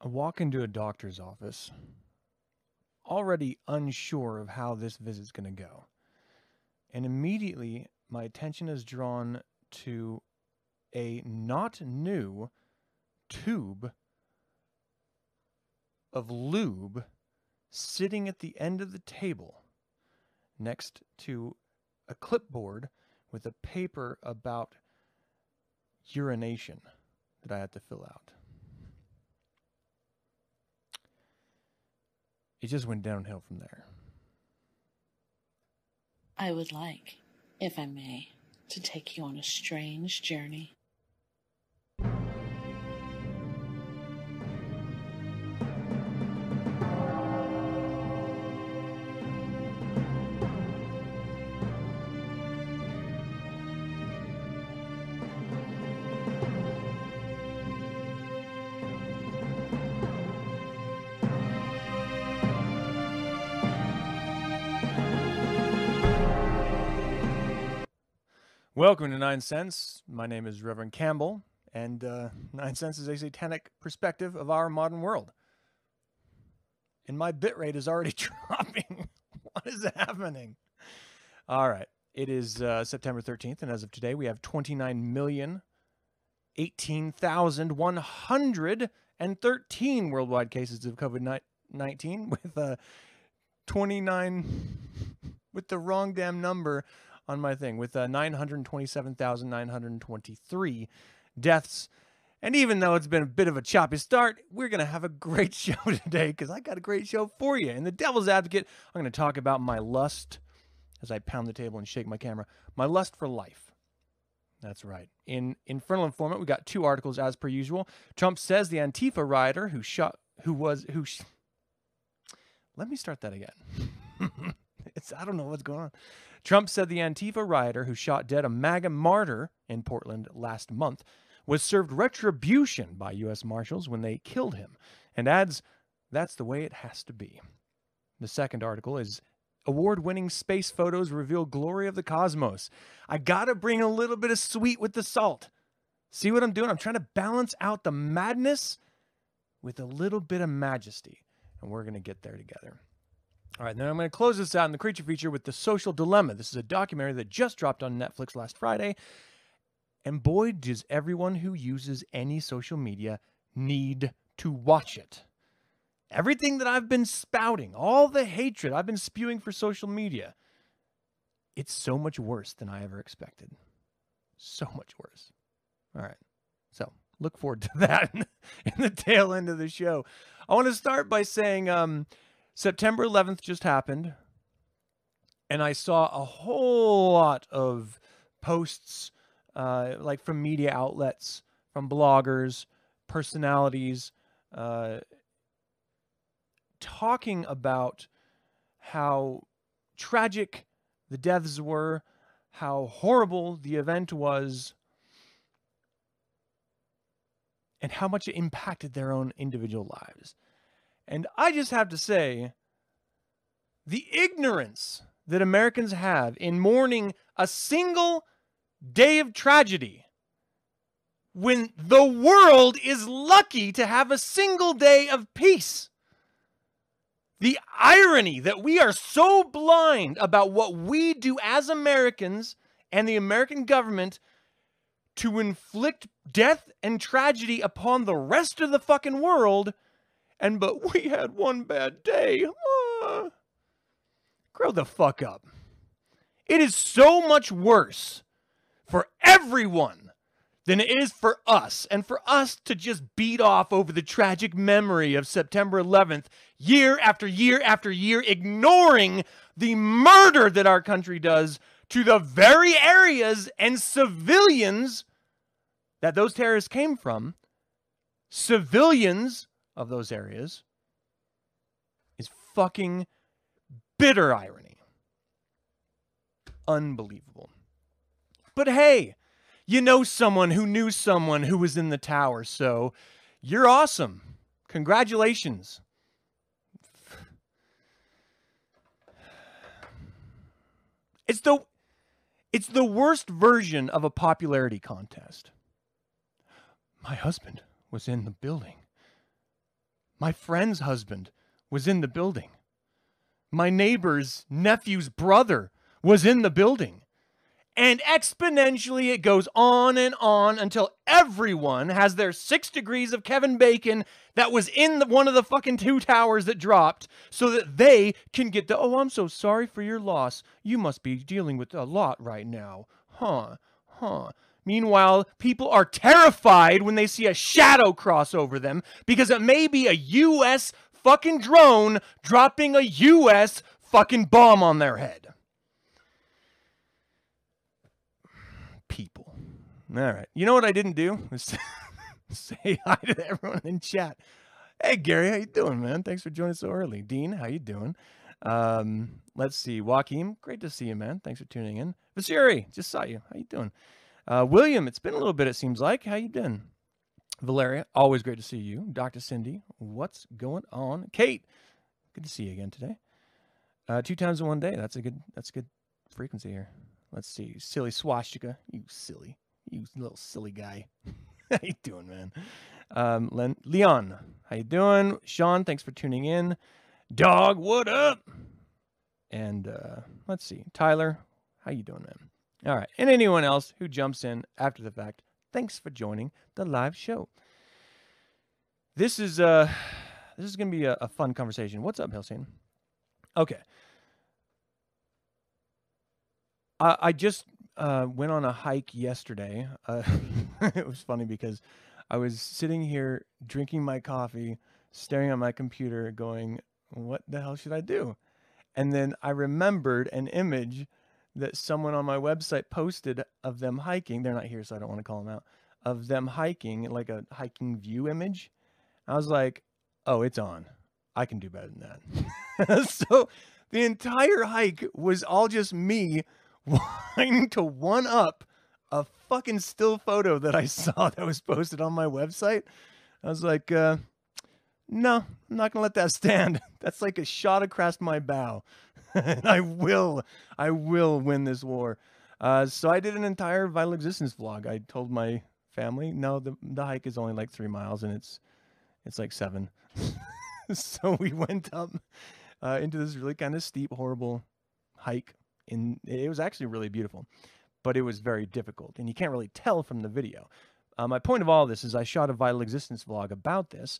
I walk into a doctor's office, already unsure of how this visit's going to go. And immediately, my attention is drawn to a not new tube of lube sitting at the end of the table next to a clipboard with a paper about urination that I had to fill out. It just went downhill from there. I would like, if I may, to take you on a strange journey. Welcome to Nine Cents. My name is Reverend Campbell, and uh, Nine Cents is a satanic perspective of our modern world. And my bitrate is already dropping. what is happening? All right. It is uh, September 13th, and as of today, we have 29 million 18,113 worldwide cases of COVID 19 with uh, 29 with the wrong damn number on my thing with uh, 927,923 deaths. And even though it's been a bit of a choppy start, we're going to have a great show today because I got a great show for you. In The Devil's Advocate, I'm going to talk about my lust as I pound the table and shake my camera. My lust for life. That's right. In Infernal Informant, we got two articles as per usual. Trump says the Antifa rioter who shot, who was, who. Sh- Let me start that again. it's I don't know what's going on. Trump said the Antifa rioter who shot dead a MAGA martyr in Portland last month was served retribution by U.S. Marshals when they killed him, and adds that's the way it has to be. The second article is Award winning space photos reveal glory of the cosmos. I gotta bring a little bit of sweet with the salt. See what I'm doing? I'm trying to balance out the madness with a little bit of majesty, and we're gonna get there together. All right, then I'm going to close this out in the creature feature with The Social Dilemma. This is a documentary that just dropped on Netflix last Friday. And boy, does everyone who uses any social media need to watch it. Everything that I've been spouting, all the hatred I've been spewing for social media, it's so much worse than I ever expected. So much worse. All right. So look forward to that in the tail end of the show. I want to start by saying, um, September 11th just happened, and I saw a whole lot of posts, uh, like from media outlets, from bloggers, personalities, uh, talking about how tragic the deaths were, how horrible the event was, and how much it impacted their own individual lives. And I just have to say, the ignorance that Americans have in mourning a single day of tragedy when the world is lucky to have a single day of peace. The irony that we are so blind about what we do as Americans and the American government to inflict death and tragedy upon the rest of the fucking world and but we had one bad day. Uh, grow the fuck up. It is so much worse for everyone than it is for us. And for us to just beat off over the tragic memory of September 11th, year after year after year, ignoring the murder that our country does to the very areas and civilians that those terrorists came from. Civilians of those areas is fucking bitter irony. Unbelievable. But hey, you know someone who knew someone who was in the tower, so you're awesome. Congratulations. It's the it's the worst version of a popularity contest. My husband was in the building. My friend's husband was in the building. My neighbor's nephew's brother was in the building. And exponentially, it goes on and on until everyone has their six degrees of Kevin Bacon that was in the, one of the fucking two towers that dropped so that they can get the, oh, I'm so sorry for your loss. You must be dealing with a lot right now. Huh, huh. Meanwhile, people are terrified when they see a shadow cross over them because it may be a U.S. fucking drone dropping a U.S. fucking bomb on their head. People. All right. You know what I didn't do? Say hi to everyone in chat. Hey Gary, how you doing, man? Thanks for joining so early. Dean, how you doing? Um, let's see. Joaquin, great to see you, man. Thanks for tuning in. Vasiri, just saw you. How you doing? Uh, William, it's been a little bit, it seems like. How you been? Valeria, always great to see you. Dr. Cindy, what's going on? Kate, good to see you again today. Uh, two times in one day. That's a good. That's a good frequency here. Let's see. Silly swastika. You silly. You little silly guy. how you doing, man? Um, Len- Leon, how you doing? Sean, thanks for tuning in. Dog, what up? And uh, let's see. Tyler, how you doing, man? All right. And anyone else who jumps in after the fact, thanks for joining the live show. This is uh this is gonna be a, a fun conversation. What's up, Hilstein? Okay. I, I just uh, went on a hike yesterday. Uh, it was funny because I was sitting here drinking my coffee, staring at my computer, going, "What the hell should I do?" And then I remembered an image that someone on my website posted of them hiking. They're not here, so I don't want to call them out. Of them hiking, like a hiking view image. I was like, "Oh, it's on. I can do better than that." so the entire hike was all just me wanting to one up a fucking still photo that I saw that was posted on my website. I was like, uh, no, I'm not gonna let that stand. That's like a shot across my bow. I will, I will win this war. Uh, so I did an entire Vital Existence vlog. I told my family, no, the the hike is only like three miles, and it's it's like seven. so we went up uh, into this really kind of steep, horrible hike. And it was actually really beautiful, but it was very difficult, and you can't really tell from the video. Uh, my point of all this is I shot a Vital Existence vlog about this,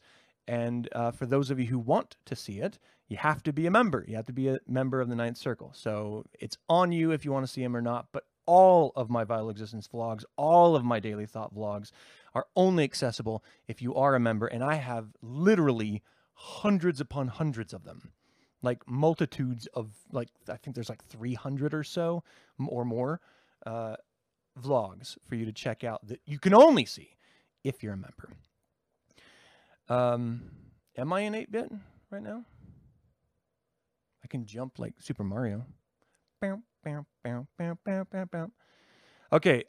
and uh, for those of you who want to see it, you have to be a member. You have to be a member of the Ninth Circle. So it's on you if you want to see them or not. But all of my Vital Existence vlogs, all of my Daily Thought vlogs are only accessible if you are a member. And I have literally hundreds upon hundreds of them, like multitudes of, like, I think there's like 300 or so or more uh, vlogs for you to check out that you can only see if you're a member. Um, am I in 8 bit right now? I can jump like Super Mario. Okay.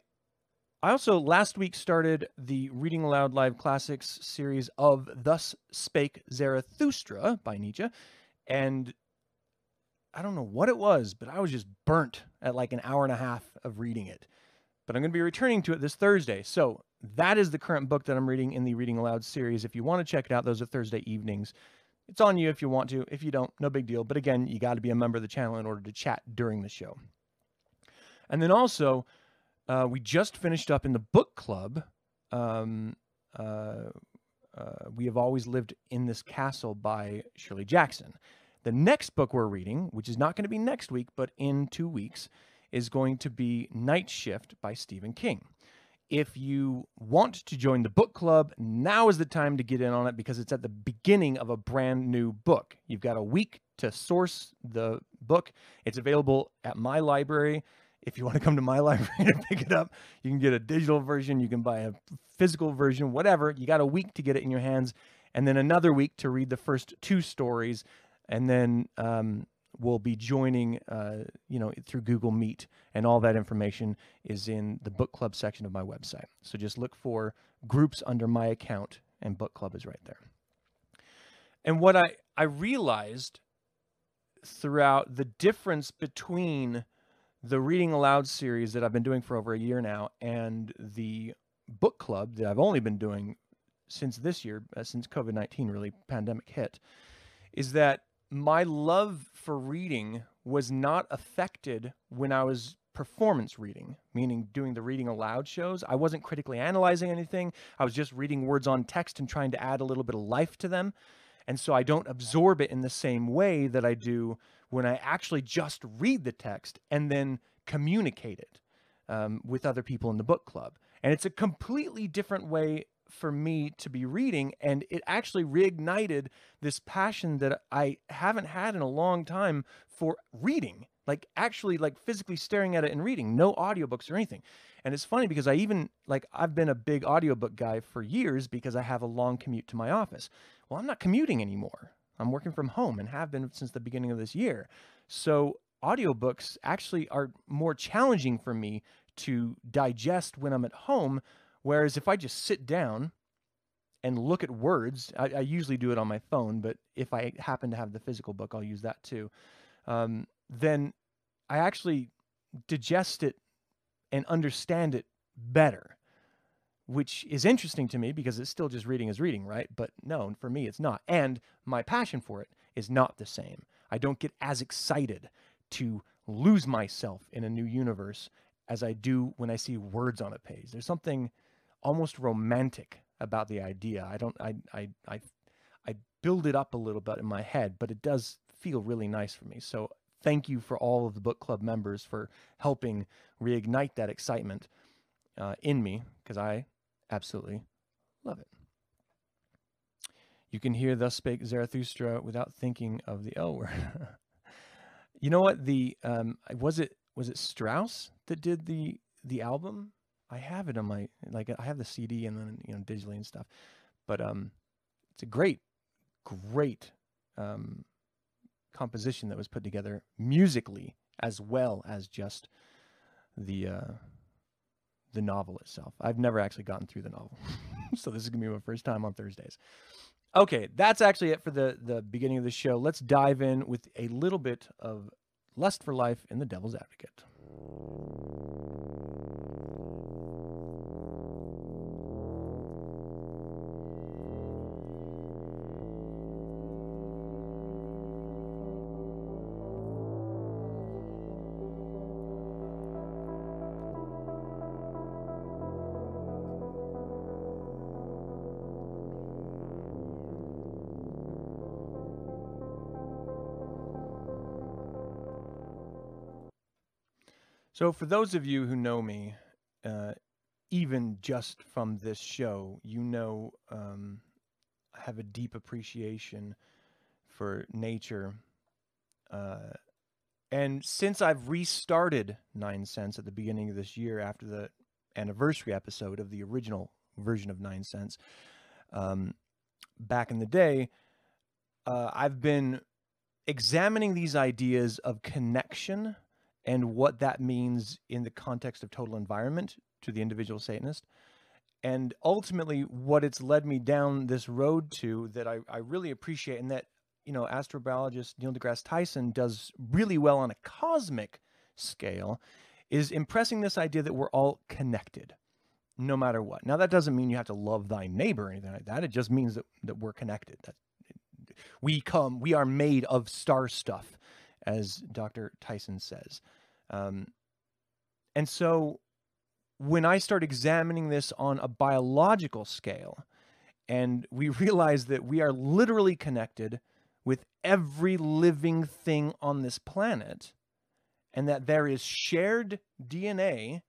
I also last week started the Reading Aloud Live Classics series of Thus Spake Zarathustra by Nietzsche. And I don't know what it was, but I was just burnt at like an hour and a half of reading it. But I'm going to be returning to it this Thursday. So that is the current book that I'm reading in the Reading Aloud series. If you want to check it out, those are Thursday evenings. It's on you if you want to. If you don't, no big deal. But again, you got to be a member of the channel in order to chat during the show. And then also, uh, we just finished up in the book club. Um, uh, uh, we have always lived in this castle by Shirley Jackson. The next book we're reading, which is not going to be next week, but in two weeks, is going to be Night Shift by Stephen King. If you want to join the book club, now is the time to get in on it because it's at the beginning of a brand new book. You've got a week to source the book. It's available at my library. If you want to come to my library to pick it up, you can get a digital version, you can buy a physical version, whatever. You got a week to get it in your hands, and then another week to read the first two stories, and then um, will be joining, uh, you know, through Google Meet, and all that information is in the book club section of my website. So just look for groups under my account, and book club is right there. And what I I realized throughout the difference between the reading aloud series that I've been doing for over a year now and the book club that I've only been doing since this year, uh, since COVID 19 really pandemic hit, is that my love for reading was not affected when I was performance reading, meaning doing the reading aloud shows. I wasn't critically analyzing anything. I was just reading words on text and trying to add a little bit of life to them. And so I don't absorb it in the same way that I do when I actually just read the text and then communicate it um, with other people in the book club. And it's a completely different way for me to be reading. And it actually reignited this passion that I haven't had in a long time for reading like actually like physically staring at it and reading. No audiobooks or anything. And it's funny because i even like i've been a big audiobook guy for years because i have a long commute to my office. Well i'm not commuting anymore. I'm working from home and have been since the beginning of this year. So audiobooks actually are more challenging for me to digest when i'm at home whereas if i just sit down and look at words I, I usually do it on my phone but if i happen to have the physical book i'll use that too um, then I actually digest it and understand it better, which is interesting to me because it's still just reading is reading, right? But no, for me, it's not. And my passion for it is not the same. I don't get as excited to lose myself in a new universe as I do when I see words on a page. There's something almost romantic about the idea. I don't I I I I build it up a little bit in my head, but it does feel really nice for me. So thank you for all of the book club members for helping reignite that excitement uh, in me because I absolutely love it. You can hear "Thus Spake Zarathustra" without thinking of the L word. you know what? The um, was it was it Strauss that did the the album? I have it on my like I have the CD and then you know digitally and stuff. But um, it's a great, great um, composition that was put together musically as well as just the uh, the novel itself. I've never actually gotten through the novel, so this is gonna be my first time on Thursdays. Okay, that's actually it for the the beginning of the show. Let's dive in with a little bit of lust for life in the Devil's Advocate. So, for those of you who know me, uh, even just from this show, you know um, I have a deep appreciation for nature. Uh, and since I've restarted Nine Cents at the beginning of this year after the anniversary episode of the original version of Nine Cents, um, back in the day, uh, I've been examining these ideas of connection and what that means in the context of total environment to the individual Satanist. And ultimately, what it's led me down this road to that I, I really appreciate, and that, you know, astrobiologist Neil deGrasse Tyson does really well on a cosmic scale, is impressing this idea that we're all connected no matter what. Now, that doesn't mean you have to love thy neighbor or anything like that. It just means that, that we're connected. That we come, we are made of star stuff, as Dr. Tyson says. Um, and so when I start examining this on a biological scale, and we realize that we are literally connected with every living thing on this planet, and that there is shared DNA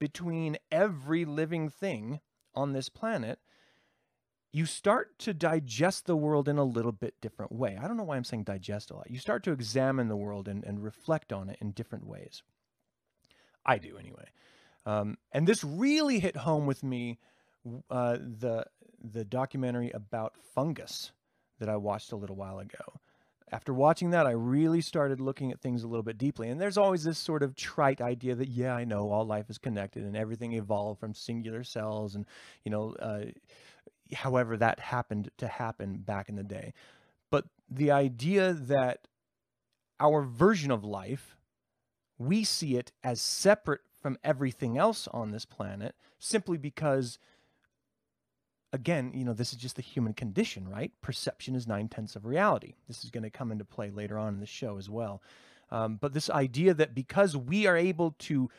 between every living thing on this planet, you start to digest the world in a little bit different way. I don't know why I'm saying digest a lot. You start to examine the world and, and reflect on it in different ways. I do anyway. Um, and this really hit home with me uh, the the documentary about fungus that I watched a little while ago. After watching that, I really started looking at things a little bit deeply. And there's always this sort of trite idea that, yeah, I know all life is connected and everything evolved from singular cells and, you know, uh, however that happened to happen back in the day. But the idea that our version of life, we see it as separate from everything else on this planet simply because again, you know, this is just the human condition, right? Perception is nine tenths of reality. This is going to come into play later on in the show as well. Um, but this idea that because we are able to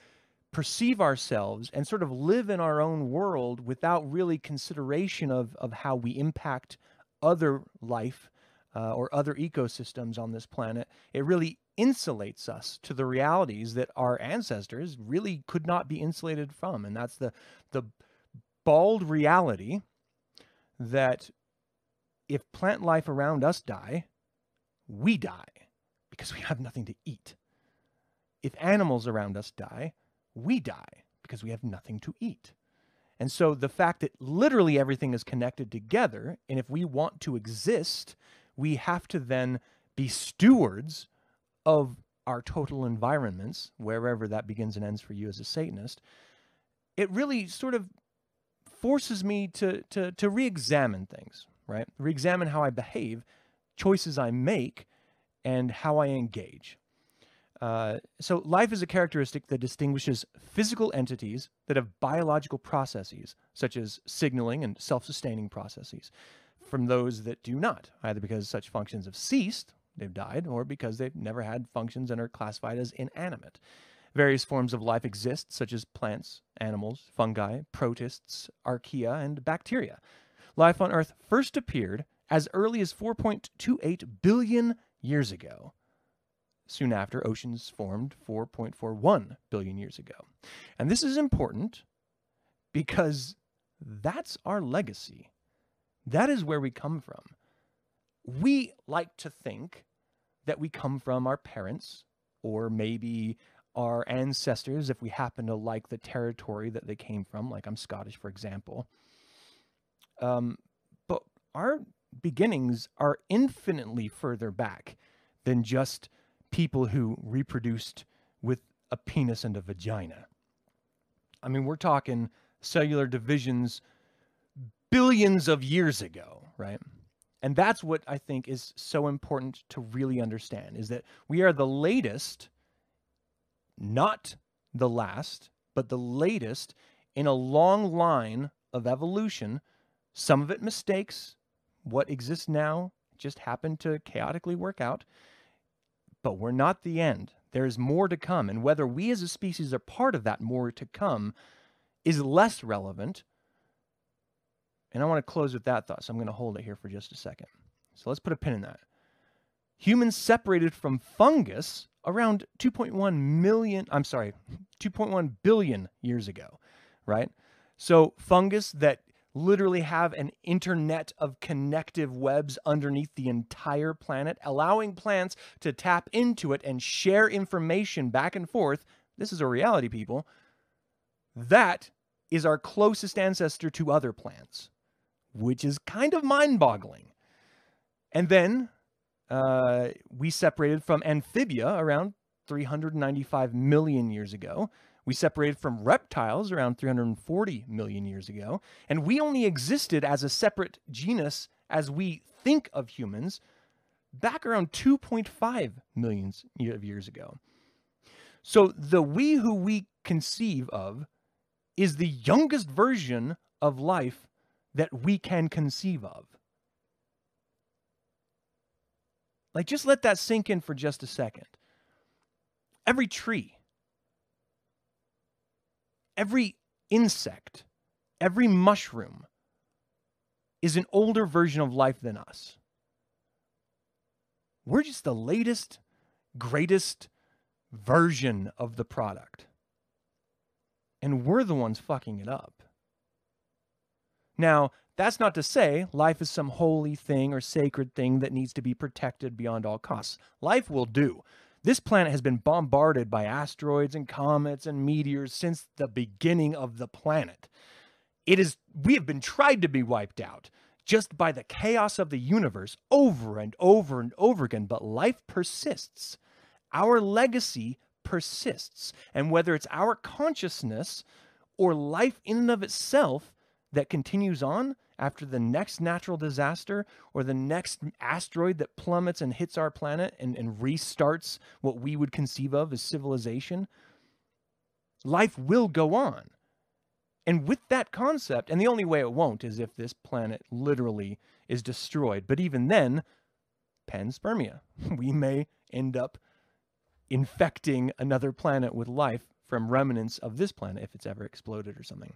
perceive ourselves and sort of live in our own world without really consideration of, of how we impact other life uh, or other ecosystems on this planet, it really insulates us to the realities that our ancestors really could not be insulated from. And that's the, the bald reality that if plant life around us die, we die because we have nothing to eat. If animals around us die, we die because we have nothing to eat. And so the fact that literally everything is connected together, and if we want to exist, we have to then be stewards of our total environments, wherever that begins and ends for you as a Satanist, it really sort of forces me to to to re-examine things, right? Re-examine how I behave, choices I make, and how I engage. Uh, so life is a characteristic that distinguishes physical entities that have biological processes, such as signaling and self-sustaining processes, from those that do not, either because such functions have ceased, they've died, or because they've never had functions and are classified as inanimate. Various forms of life exist, such as plants, animals, fungi, protists, archaea, and bacteria. Life on Earth first appeared as early as 4.28 billion years ago. Soon after, oceans formed 4.41 billion years ago. And this is important because that's our legacy. That is where we come from. We like to think that we come from our parents or maybe our ancestors if we happen to like the territory that they came from, like I'm Scottish, for example. Um, but our beginnings are infinitely further back than just people who reproduced with a penis and a vagina. I mean, we're talking cellular divisions billions of years ago, right? And that's what I think is so important to really understand is that we are the latest, not the last, but the latest in a long line of evolution. Some of it mistakes. What exists now just happened to chaotically work out. But we're not the end. There is more to come. And whether we as a species are part of that more to come is less relevant and I want to close with that thought, so I'm going to hold it here for just a second. So let's put a pin in that. Humans separated from fungus around 2.1 million, I'm sorry, 2.1 billion years ago, right? So fungus that literally have an internet of connective webs underneath the entire planet, allowing plants to tap into it and share information back and forth. This is a reality, people. That is our closest ancestor to other plants which is kind of mind boggling. And then uh, we separated from amphibia around 395 million years ago. We separated from reptiles around 340 million years ago. And we only existed as a separate genus as we think of humans back around 2.5 million of years ago. So the we who we conceive of is the youngest version of life that we can conceive of. Like, just let that sink in for just a second. Every tree, every insect, every mushroom is an older version of life than us. We're just the latest, greatest version of the product. And we're the ones fucking it up. Now, that's not to say life is some holy thing or sacred thing that needs to be protected beyond all costs. Life will do. This planet has been bombarded by asteroids and comets and meteors since the beginning of the planet. It is we have been tried to be wiped out just by the chaos of the universe over and over and over again, but life persists. Our legacy persists. And whether it's our consciousness or life in and of itself, that continues on after the next natural disaster or the next asteroid that plummets and hits our planet and, and restarts what we would conceive of as civilization, life will go on. And with that concept, and the only way it won't is if this planet literally is destroyed. But even then, panspermia. We may end up infecting another planet with life from remnants of this planet if it's ever exploded or something.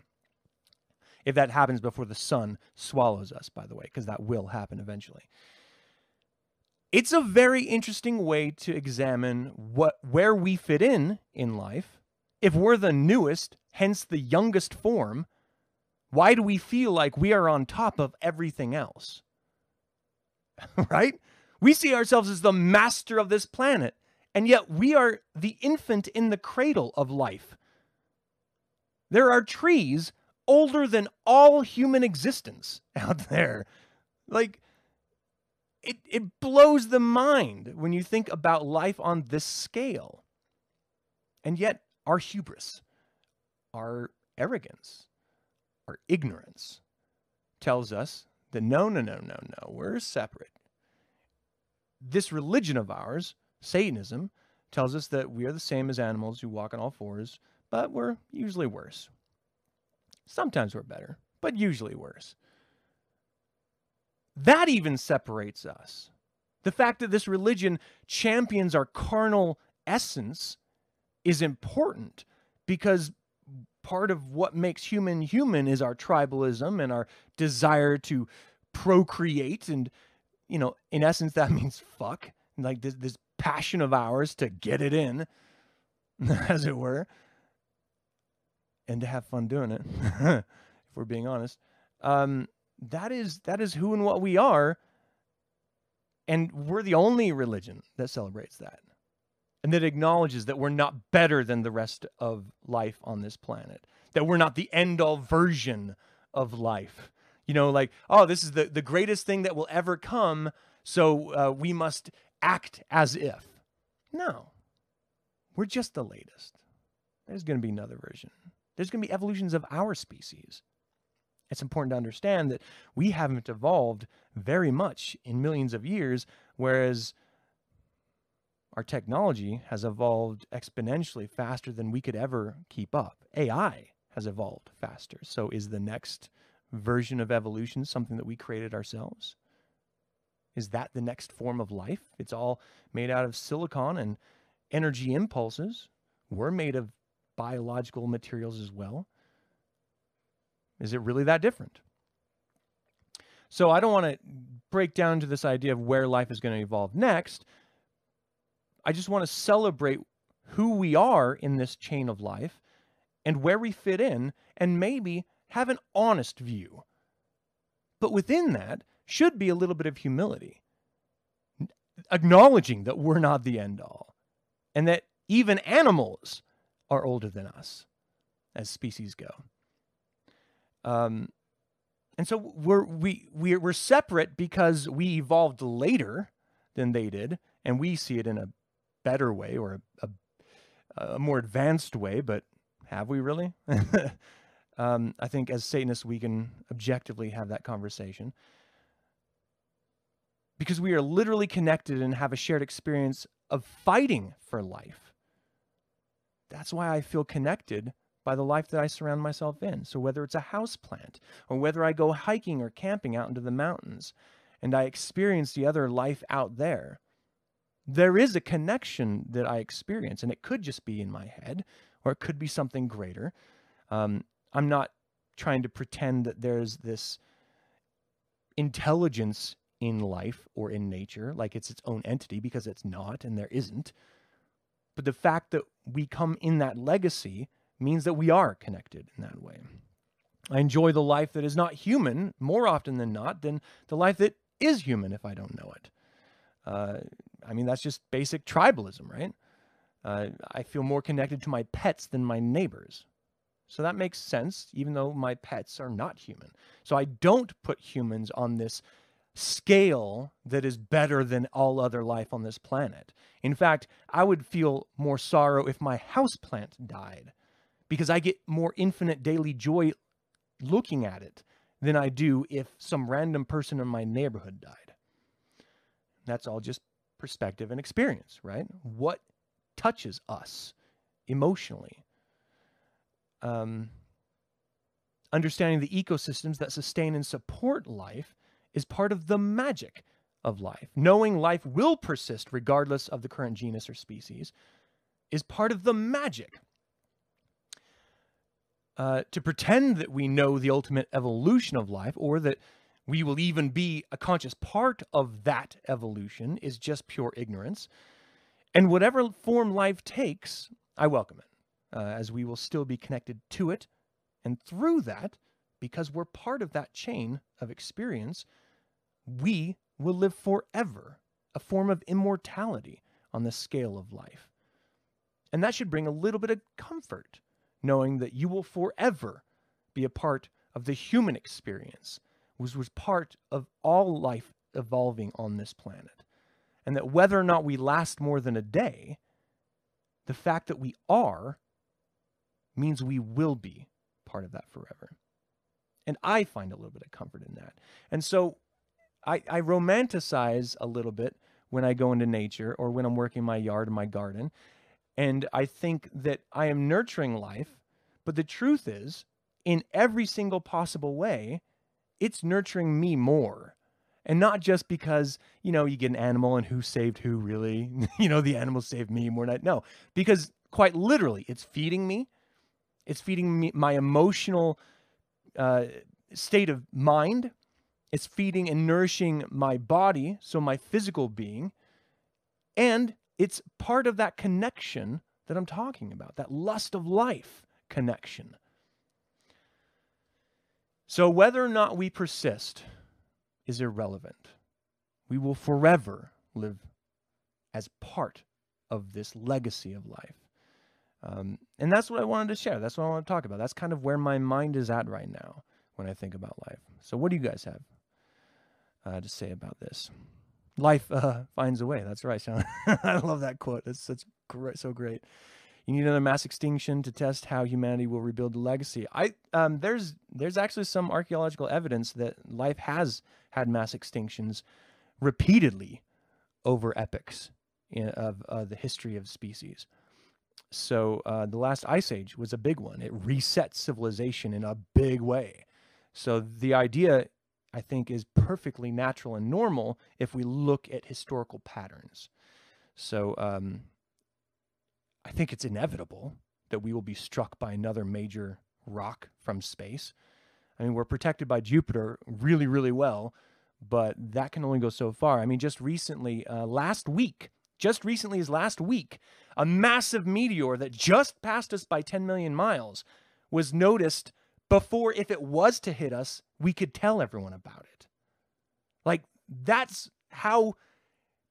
If that happens before the sun swallows us, by the way, because that will happen eventually. It's a very interesting way to examine what where we fit in in life. If we're the newest, hence the youngest form, why do we feel like we are on top of everything else? right? We see ourselves as the master of this planet, and yet we are the infant in the cradle of life. There are trees older than all human existence out there. Like, it, it blows the mind when you think about life on this scale. And yet, our hubris, our arrogance, our ignorance tells us that no, no, no, no, no, we're separate. This religion of ours, Satanism, tells us that we are the same as animals who walk on all fours, but we're usually worse. Sometimes we're better, but usually worse. That even separates us. The fact that this religion champions our carnal essence is important because part of what makes human human is our tribalism and our desire to procreate and you know in essence that means fuck like this this passion of ours to get it in as it were and to have fun doing it if we're being honest um that is that is who and what we are and we're the only religion that celebrates that and that acknowledges that we're not better than the rest of life on this planet, that we're not the end all version of life. You know, like, oh, this is the, the greatest thing that will ever come, so uh, we must act as if. No, we're just the latest. There's going to be another version. There's going to be evolutions of our species. It's important to understand that we haven't evolved very much in millions of years, whereas our technology has evolved exponentially faster than we could ever keep up. AI has evolved faster. So is the next version of evolution something that we created ourselves? Is that the next form of life? It's all made out of silicon and energy impulses. We're made of biological materials as well. Is it really that different? So I don't want to break down to this idea of where life is going to evolve next, I just want to celebrate who we are in this chain of life and where we fit in, and maybe have an honest view. But within that should be a little bit of humility, acknowledging that we're not the end all, and that even animals are older than us as species go. Um, and so we're we we're, we're separate because we evolved later than they did, and we see it in a better way or a, a, a more advanced way, but have we really? um, I think as Satanists, we can objectively have that conversation because we are literally connected and have a shared experience of fighting for life. That's why I feel connected by the life that I surround myself in. So whether it's a house plant or whether I go hiking or camping out into the mountains and I experience the other life out there, there is a connection that I experience, and it could just be in my head, or it could be something greater. Um, I'm not trying to pretend that there's this intelligence in life or in nature, like it's its own entity, because it's not, and there isn't. But the fact that we come in that legacy means that we are connected in that way. I enjoy the life that is not human more often than not than the life that is human if I don't know it. Uh, I mean, that's just basic tribalism, right? Uh, I feel more connected to my pets than my neighbors. So that makes sense, even though my pets are not human. So I don't put humans on this scale that is better than all other life on this planet. In fact, I would feel more sorrow if my houseplant died because I get more infinite daily joy looking at it than I do if some random person in my neighborhood died. That's all just perspective and experience, right? What touches us emotionally? Um, understanding the ecosystems that sustain and support life is part of the magic of life. Knowing life will persist regardless of the current genus or species is part of the magic. Uh, to pretend that we know the ultimate evolution of life or that we will even be a conscious part of that evolution is just pure ignorance. And whatever form life takes, I welcome it, uh, as we will still be connected to it. And through that, because we're part of that chain of experience, we will live forever, a form of immortality on the scale of life. And that should bring a little bit of comfort, knowing that you will forever be a part of the human experience, which was part of all life evolving on this planet. And that whether or not we last more than a day, the fact that we are means we will be part of that forever. And I find a little bit of comfort in that. And so I, I romanticize a little bit when I go into nature or when I'm working my yard or my garden. And I think that I am nurturing life. But the truth is, in every single possible way, it's nurturing me more. And not just because, you know, you get an animal and who saved who really, you know, the animal saved me more. Not, no, because quite literally, it's feeding me. It's feeding me my emotional uh, state of mind. It's feeding and nourishing my body, so my physical being. And it's part of that connection that I'm talking about, that lust of life connection. So, whether or not we persist is irrelevant. We will forever live as part of this legacy of life. Um, and that's what I wanted to share. That's what I want to talk about. That's kind of where my mind is at right now when I think about life. So, what do you guys have uh, to say about this? Life uh, finds a way. That's right, Sean. I love that quote. That's such great, so great. You need another mass extinction to test how humanity will rebuild the legacy. I um, there's there's actually some archaeological evidence that life has had mass extinctions repeatedly over epochs in, of uh, the history of species. So uh, the last ice age was a big one. It reset civilization in a big way. So the idea, I think, is perfectly natural and normal if we look at historical patterns. So um, I think it's inevitable that we will be struck by another major rock from space. I mean, we're protected by Jupiter really, really well, but that can only go so far. I mean, just recently, uh, last week, just recently as last week, a massive meteor that just passed us by 10 million miles was noticed before, if it was to hit us, we could tell everyone about it. Like, that's how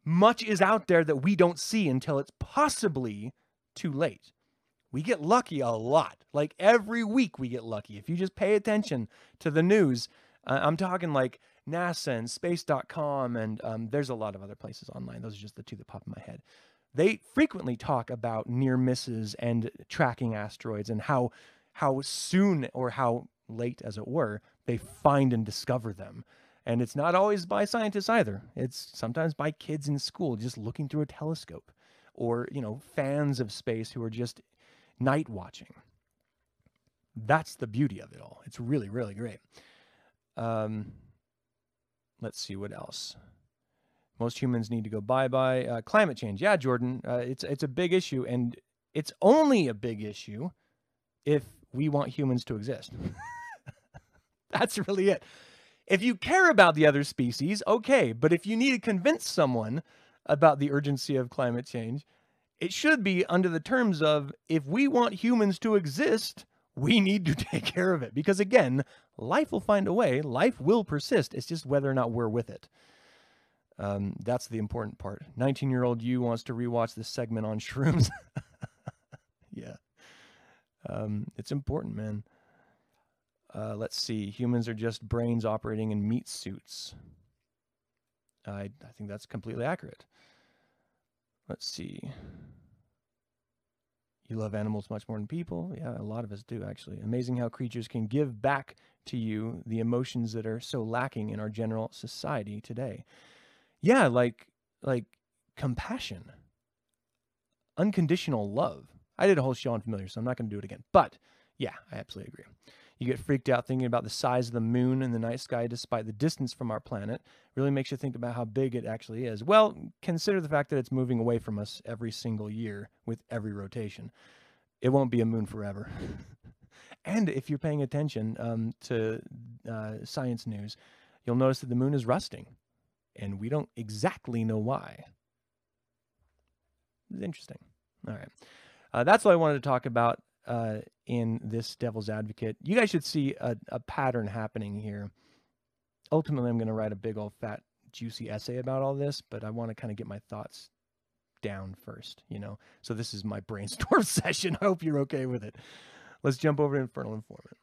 much is out there that we don't see until it's possibly too late. We get lucky a lot. Like every week, we get lucky. If you just pay attention to the news, uh, I'm talking like NASA and space.com, and um, there's a lot of other places online. Those are just the two that pop in my head. They frequently talk about near misses and tracking asteroids and how how soon or how late, as it were, they find and discover them. And it's not always by scientists either. It's sometimes by kids in school just looking through a telescope or, you know, fans of space who are just night watching. That's the beauty of it all. It's really, really great. Um, let's see what else. Most humans need to go bye bye. Uh, climate change, yeah, Jordan, uh, it's it's a big issue, and it's only a big issue if we want humans to exist. That's really it. If you care about the other species, okay, but if you need to convince someone about the urgency of climate change, it should be under the terms of if we want humans to exist, we need to take care of it. Because again, life will find a way, life will persist. It's just whether or not we're with it. Um, that's the important part. 19 year old you wants to rewatch this segment on shrooms. yeah. Um, it's important, man. Uh, let's see. Humans are just brains operating in meat suits. I, I think that's completely accurate. Let's see. You love animals much more than people. Yeah, a lot of us do, actually. Amazing how creatures can give back to you the emotions that are so lacking in our general society today. Yeah, like like compassion, unconditional love. I did a whole show on familiar, so I'm not going to do it again. But yeah, I absolutely agree. You get freaked out thinking about the size of the moon in the night sky despite the distance from our planet. Really makes you think about how big it actually is. Well, consider the fact that it's moving away from us every single year with every rotation. It won't be a moon forever. and if you're paying attention um, to uh, science news, you'll notice that the moon is rusting, and we don't exactly know why. It's interesting. All right. Uh, that's what I wanted to talk about uh, in this Devil's Advocate. You guys should see a, a pattern happening here. Ultimately, I'm going to write a big old fat juicy essay about all this, but I want to kind of get my thoughts down first, you know. So this is my brainstorm session. I hope you're okay with it. Let's jump over to Infernal Informant.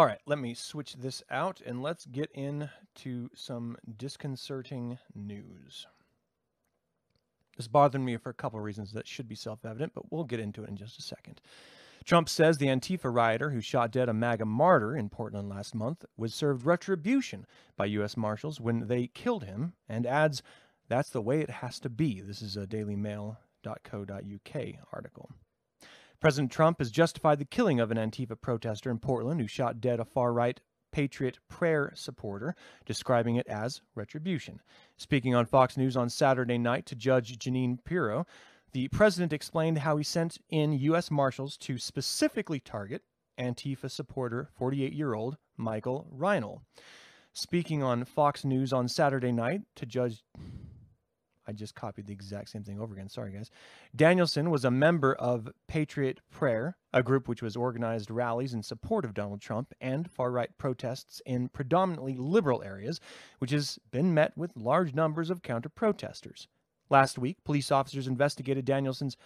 All right, let me switch this out and let's get into some disconcerting news. This bothered me for a couple of reasons that should be self evident, but we'll get into it in just a second. Trump says the Antifa rioter who shot dead a MAGA martyr in Portland last month was served retribution by U.S. Marshals when they killed him and adds, That's the way it has to be. This is a dailymail.co.uk article. President Trump has justified the killing of an Antifa protester in Portland who shot dead a far right Patriot Prayer supporter, describing it as retribution. Speaking on Fox News on Saturday night to Judge Jeanine Pirro, the president explained how he sent in U.S. Marshals to specifically target Antifa supporter 48 year old Michael Reinoehl. Speaking on Fox News on Saturday night to Judge I just copied the exact same thing over again. Sorry, guys. Danielson was a member of Patriot Prayer, a group which was organized rallies in support of Donald Trump and far right protests in predominantly liberal areas, which has been met with large numbers of counter protesters. Last week, police officers investigated Danielson's.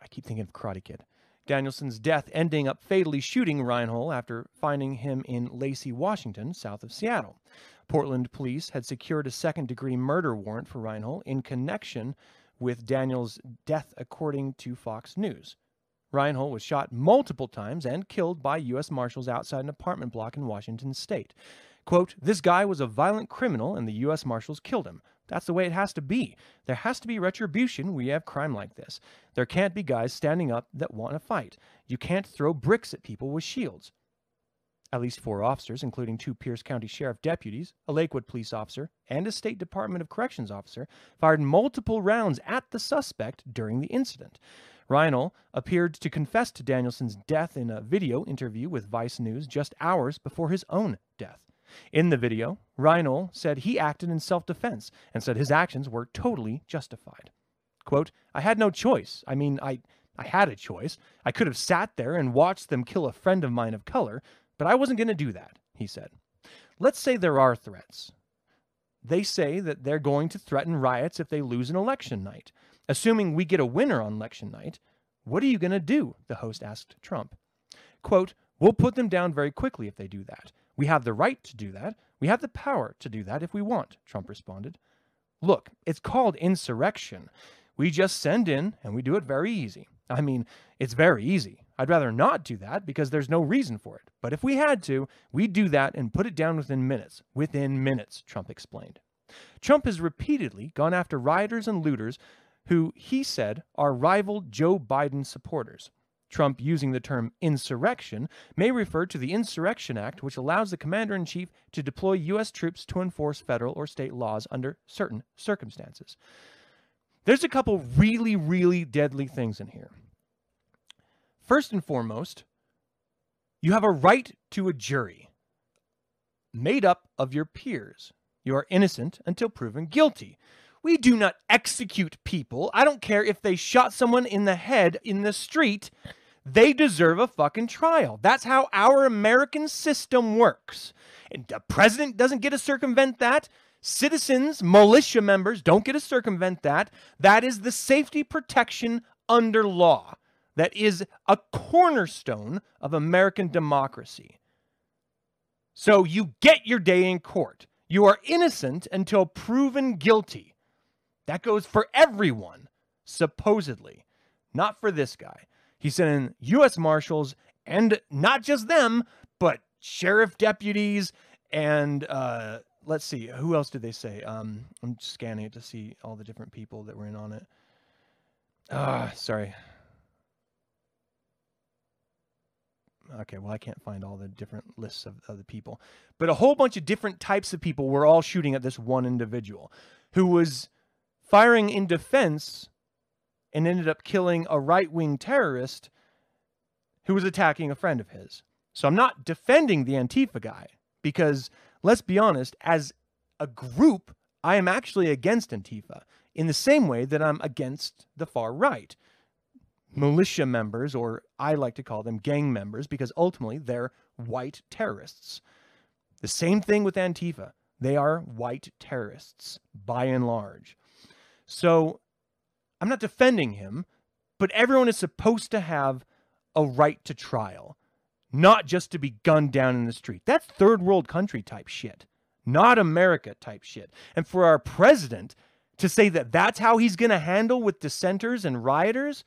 I keep thinking of Karate Kid. Danielson's death ending up fatally shooting Reinoehl after finding him in Lacey, Washington, south of Seattle. Portland police had secured a second degree murder warrant for Reinoehl in connection with Daniel's death, according to Fox News. Reinoehl was shot multiple times and killed by U.S. Marshals outside an apartment block in Washington state. Quote, This guy was a violent criminal and the U.S. Marshals killed him. That's the way it has to be. There has to be retribution when you have crime like this. There can't be guys standing up that want to fight. You can't throw bricks at people with shields. At least four officers, including two Pierce County Sheriff deputies, a Lakewood police officer, and a State Department of Corrections officer, fired multiple rounds at the suspect during the incident. Reinoehl appeared to confess to Danielson's death in a video interview with Vice News just hours before his own death. In the video, Reinoehl said he acted in self defense and said his actions were totally justified. Quote, I had no choice. I mean, I, I had a choice. I could have sat there and watched them kill a friend of mine of color, but I wasn't going to do that, he said. Let's say there are threats. They say that they're going to threaten riots if they lose an election night. Assuming we get a winner on election night, what are you going to do? The host asked Trump. Quote, We'll put them down very quickly if they do that. We have the right to do that. We have the power to do that if we want, Trump responded. Look, it's called insurrection. We just send in and we do it very easy. I mean, it's very easy. I'd rather not do that because there's no reason for it. But if we had to, we'd do that and put it down within minutes. Within minutes, Trump explained. Trump has repeatedly gone after rioters and looters who he said are rival Joe Biden supporters. Trump using the term insurrection may refer to the Insurrection Act, which allows the commander in chief to deploy U.S. troops to enforce federal or state laws under certain circumstances. There's a couple really, really deadly things in here. First and foremost, you have a right to a jury made up of your peers. You are innocent until proven guilty. We do not execute people. I don't care if they shot someone in the head in the street. They deserve a fucking trial. That's how our American system works. And the president doesn't get to circumvent that. Citizens, militia members don't get to circumvent that. That is the safety protection under law. That is a cornerstone of American democracy. So you get your day in court. You are innocent until proven guilty. That goes for everyone, supposedly. Not for this guy. He sent in U.S. Marshals and not just them, but sheriff deputies and uh, let's see, who else did they say? Um, I'm scanning it to see all the different people that were in on it. Ah, sorry. Okay, well, I can't find all the different lists of, of the people, but a whole bunch of different types of people were all shooting at this one individual who was firing in defense and ended up killing a right wing terrorist who was attacking a friend of his. So I'm not defending the Antifa guy because let's be honest, as a group, I am actually against Antifa in the same way that I'm against the far right. Militia members, or I like to call them gang members, because ultimately they're white terrorists. The same thing with Antifa. They are white terrorists by and large. So I'm not defending him, but everyone is supposed to have a right to trial not just to be gunned down in the street. That's third world country type shit, not America type shit. And for our president to say that that's how he's going to handle with dissenters and rioters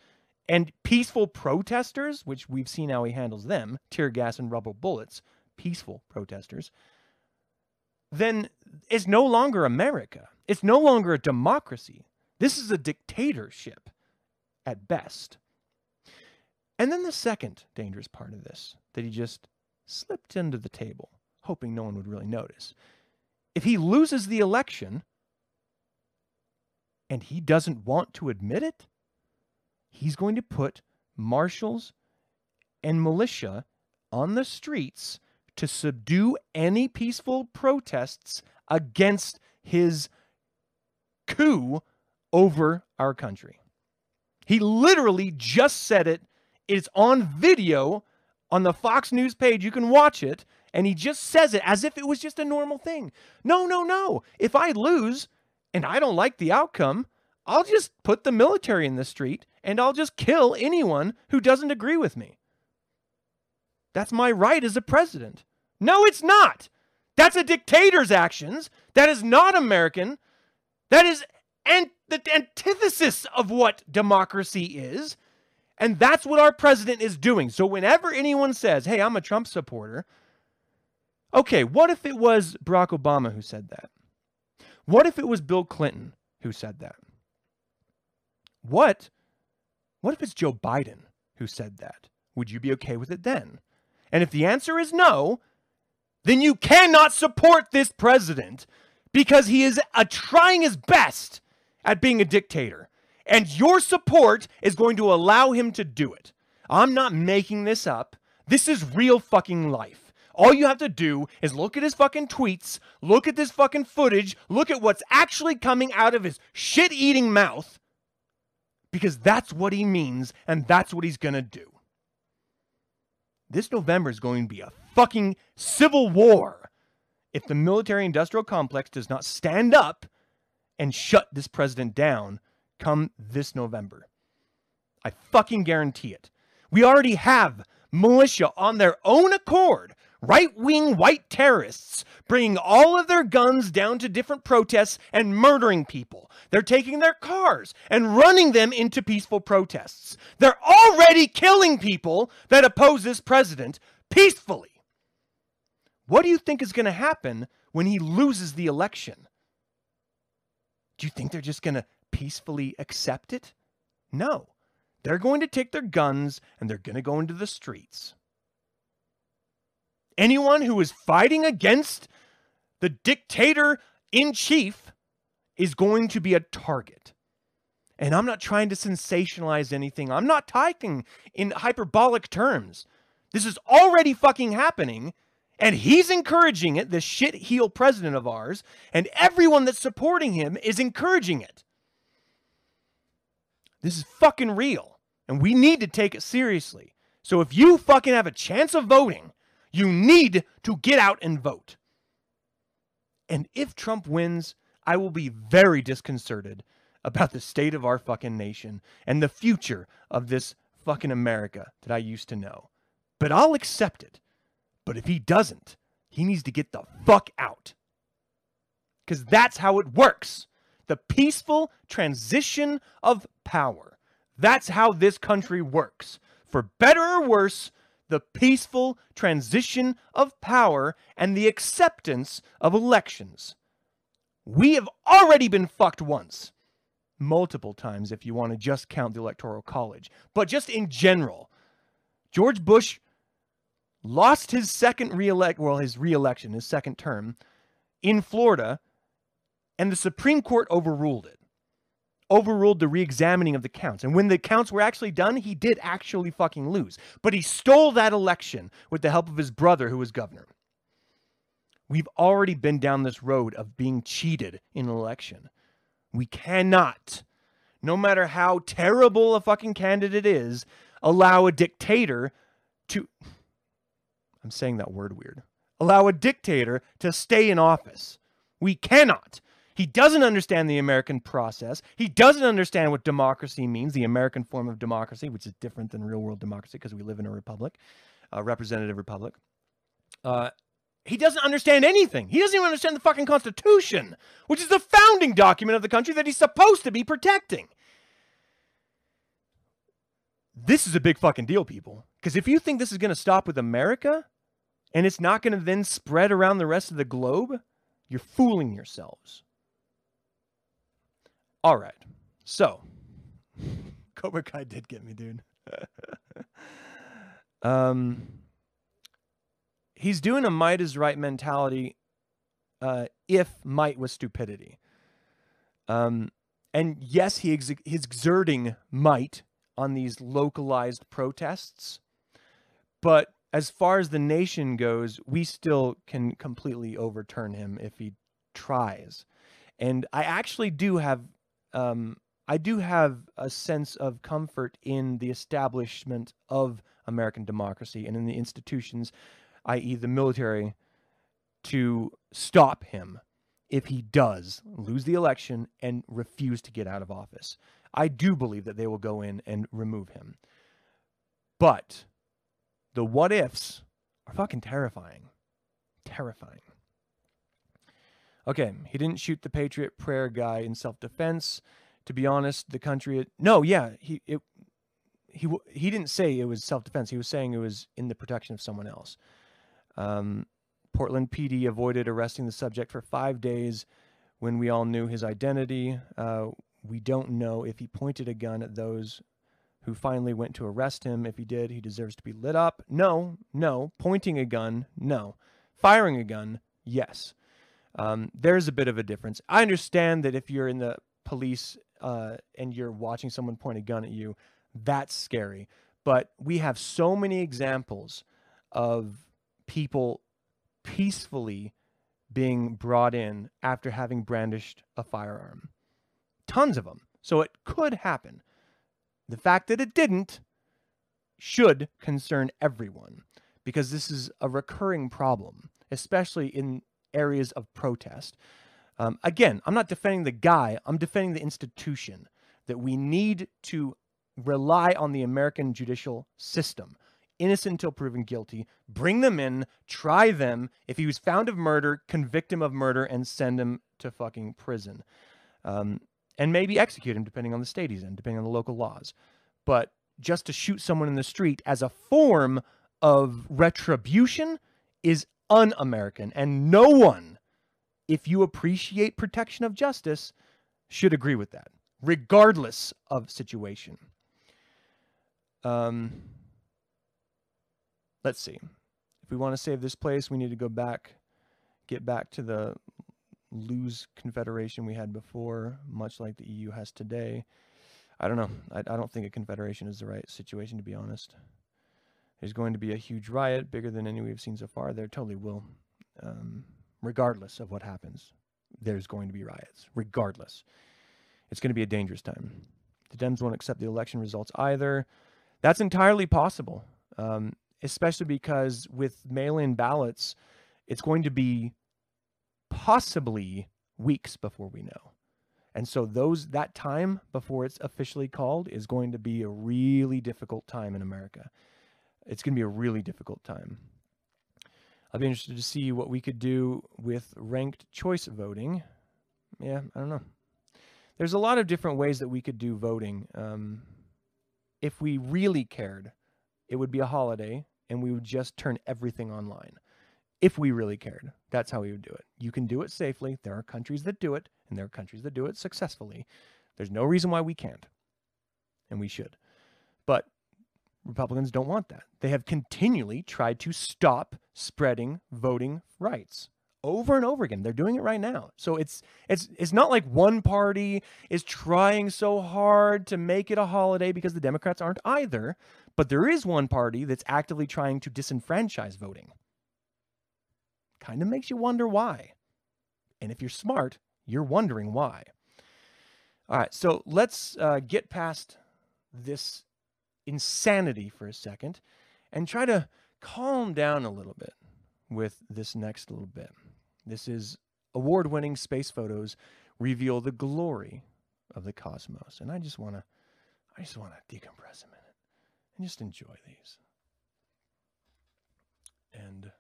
and peaceful protesters, which we've seen how he handles them, tear gas and rubber bullets, peaceful protesters, then it's no longer America. It's no longer a democracy. This is a dictatorship at best. And then the second dangerous part of this that he just slipped into the table, hoping no one would really notice. If he loses the election and he doesn't want to admit it, he's going to put marshals and militia on the streets to subdue any peaceful protests against his coup over our country. He literally just said it it's on video on the Fox News page. You can watch it. And he just says it as if it was just a normal thing. No, no, no. If I lose and I don't like the outcome, I'll just put the military in the street and I'll just kill anyone who doesn't agree with me. That's my right as a president. No, it's not. That's a dictator's actions. That is not American. That is and the antithesis of what democracy is. And that's what our president is doing. So whenever anyone says, hey, I'm a Trump supporter, okay, what if it was Barack Obama who said that? What if it was Bill Clinton who said that? What? What if it's Joe Biden who said that? Would you be okay with it then? And if the answer is no, then you cannot support this president because he is a, trying his best at being a dictator. And your support is going to allow him to do it. I'm not making this up. This is real fucking life. All you have to do is look at his fucking tweets, look at this fucking footage, look at what's actually coming out of his shit eating mouth, because that's what he means and that's what he's gonna do. This November is going to be a fucking civil war if the military industrial complex does not stand up and shut this president down come this November. I fucking guarantee it. We already have militia on their own accord, right wing white terrorists, bringing all of their guns down to different protests and murdering people. They're taking their cars and running them into peaceful protests. They're already killing people that oppose this president peacefully. What do you think is going to happen when he loses the election? Do you think they're just going to peacefully accept it? No. They're going to take their guns and they're going to go into the streets. Anyone who is fighting against the dictator in chief is going to be a target. And I'm not trying to sensationalize anything. I'm not talking in hyperbolic terms. This is already fucking happening. And he's encouraging it, this shit heel president of ours, and everyone that's supporting him is encouraging it. This is fucking real. And we need to take it seriously. So if you fucking have a chance of voting, you need to get out and vote. And if Trump wins, I will be very disconcerted about the state of our fucking nation and the future of this fucking America that I used to know. But I'll accept it. But if he doesn't, he needs to get the fuck out. Because that's how it works. The peaceful transition of power. That's how this country works. For better or worse, the peaceful transition of power and the acceptance of elections. We have already been fucked once. Multiple times, if you want to just count the Electoral College. But just in general, George Bush lost his second reelect well, his reelection, his second term in Florida, and the Supreme Court overruled it. Overruled the re-examining of the counts. And when the counts were actually done, he did actually fucking lose. But he stole that election with the help of his brother who was governor. We've already been down this road of being cheated in an election. We cannot, no matter how terrible a fucking candidate is, allow a dictator to. I'm saying that word weird. Allow a dictator to stay in office. We cannot. He doesn't understand the American process. He doesn't understand what democracy means, the American form of democracy, which is different than real world democracy because we live in a republic, a representative republic. Uh, he doesn't understand anything. He doesn't even understand the fucking Constitution, which is the founding document of the country that he's supposed to be protecting. This is a big fucking deal, people. Because if you think this is going to stop with America and it's not going to then spread around the rest of the globe, you're fooling yourselves. All right. So, Cobra Kai did get me, dude. um, he's doing a might is right mentality uh, if might was stupidity. Um, and yes, he ex- he's exerting might on these localized protests. But as far as the nation goes, we still can completely overturn him if he tries. And I actually do have um, I do have a sense of comfort in the establishment of American democracy and in the institutions, i.e., the military, to stop him if he does lose the election and refuse to get out of office. I do believe that they will go in and remove him. But the what ifs are fucking terrifying. Terrifying. Okay, he didn't shoot the Patriot Prayer guy in self-defense. To be honest, the country. No, yeah, he it, he he didn't say it was self-defense. He was saying it was in the protection of someone else. Um, Portland PD avoided arresting the subject for five days when we all knew his identity. Uh, we don't know if he pointed a gun at those who finally went to arrest him. If he did, he deserves to be lit up. No, no. Pointing a gun, no. Firing a gun, yes. Um, there's a bit of a difference. I understand that if you're in the police uh, and you're watching someone point a gun at you, that's scary. But we have so many examples of people peacefully being brought in after having brandished a firearm. Tons of them. So it could happen. The fact that it didn't should concern everyone because this is a recurring problem, especially in areas of protest. Um, again, I'm not defending the guy, I'm defending the institution that we need to rely on the American judicial system. Innocent until proven guilty, bring them in, try them. If he was found of murder, convict him of murder and send him to fucking prison. Um, and maybe execute him depending on the state he's in, depending on the local laws. But just to shoot someone in the street as a form of retribution is un American. And no one, if you appreciate protection of justice, should agree with that, regardless of situation. Um, let's see. If we want to save this place, we need to go back, get back to the loose confederation we had before, much like the EU has today. I don't know. I, I don't think a confederation is the right situation, to be honest. There's going to be a huge riot, bigger than any we've seen so far. There totally will. Um, regardless of what happens, there's going to be riots. Regardless. It's going to be a dangerous time. The Dems won't accept the election results either. That's entirely possible, um, especially because with mail in ballots, it's going to be possibly weeks before we know. And so those that time before it's officially called is going to be a really difficult time in America. It's going to be a really difficult time. I'll be interested to see what we could do with ranked choice voting. Yeah, I don't know. There's a lot of different ways that we could do voting. Um, if we really cared, it would be a holiday and we would just turn everything online. If we really cared, that's how we would do it. You can do it safely. There are countries that do it, and there are countries that do it successfully. There's no reason why we can't, and we should. But Republicans don't want that. They have continually tried to stop spreading voting rights over and over again. They're doing it right now. So it's it's it's not like one party is trying so hard to make it a holiday because the Democrats aren't either, but there is one party that's actively trying to disenfranchise voting. Kind of makes you wonder why. And if you're smart, you're wondering why. All right, so let's uh, get past this insanity for a second and try to calm down a little bit with this next little bit. This is award winning space photos reveal the glory of the cosmos. And I just want to I just want to decompress a minute and just enjoy these. And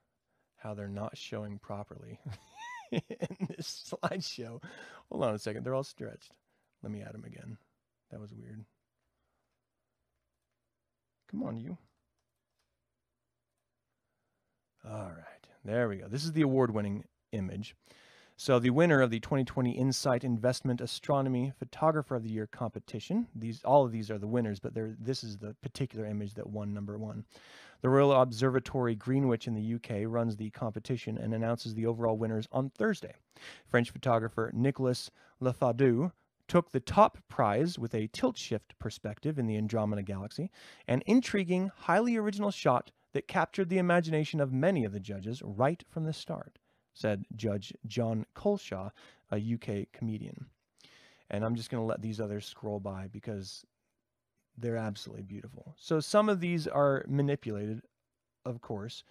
how they're not showing properly in this slideshow. Hold on a second. They're all stretched. Let me add them again. That was weird. Come on, you. All right. There we go. This is the award winning image. So the winner of the 2020 Insight Investment Astronomy Photographer of the Year competition. These all of these are the winners, but this is the particular image that won number one. The Royal Observatory Greenwich in the UK runs the competition and announces the overall winners on Thursday. French photographer Nicolas Lefaudeux took the top prize with a tilt shift perspective in the Andromeda Galaxy, an intriguing, highly original shot that captured the imagination of many of the judges right from the start said Judge Jon Culshaw, a UK comedian. And I'm just going to let these others scroll by because they're absolutely beautiful. So some of these are manipulated, of course,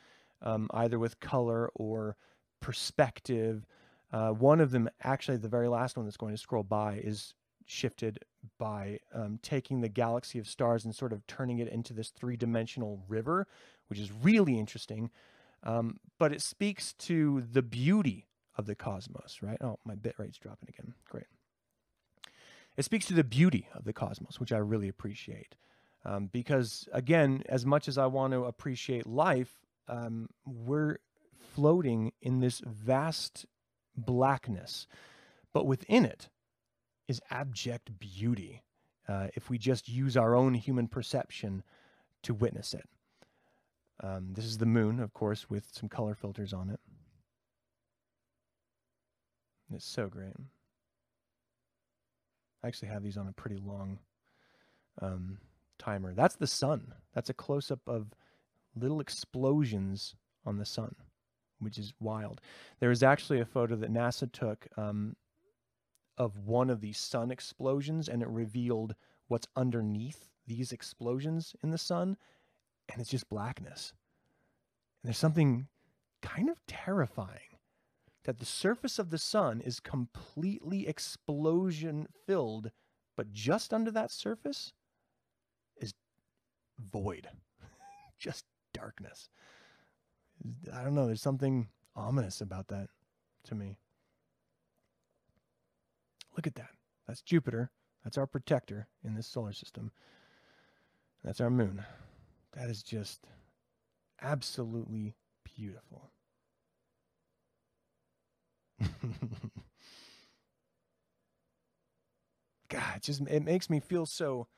um, either with color or perspective. Uh, one of them, actually, the very last one that's going to scroll by, is shifted by um, taking the galaxy of stars and sort of turning it into this three dimensional river, which is really interesting. Um, but it speaks to the beauty of the cosmos, right? Oh, my bit rate's dropping again. Great. It speaks to the beauty of the cosmos, which I really appreciate. Um, because, again, as much as I want to appreciate life, um, we're floating in this vast blackness. But within it is abject beauty uh, if we just use our own human perception to witness it. Um, this is the moon, of course, with some color filters on it. It's so great. I actually have these on a pretty long um, timer. That's the sun. That's a close up of little explosions on the sun, which is wild. There is actually a photo that NASA took um, of one of these sun explosions, and it revealed what's underneath these explosions in the sun and it's just blackness. And there's something kind of terrifying that the surface of the sun is completely explosion filled, but just under that surface is void, just darkness. I don't know, there's something ominous about that to me. Look at that. That's Jupiter. That's our protector in this solar system. That's our moon. That is just absolutely beautiful. God, it just it makes me feel so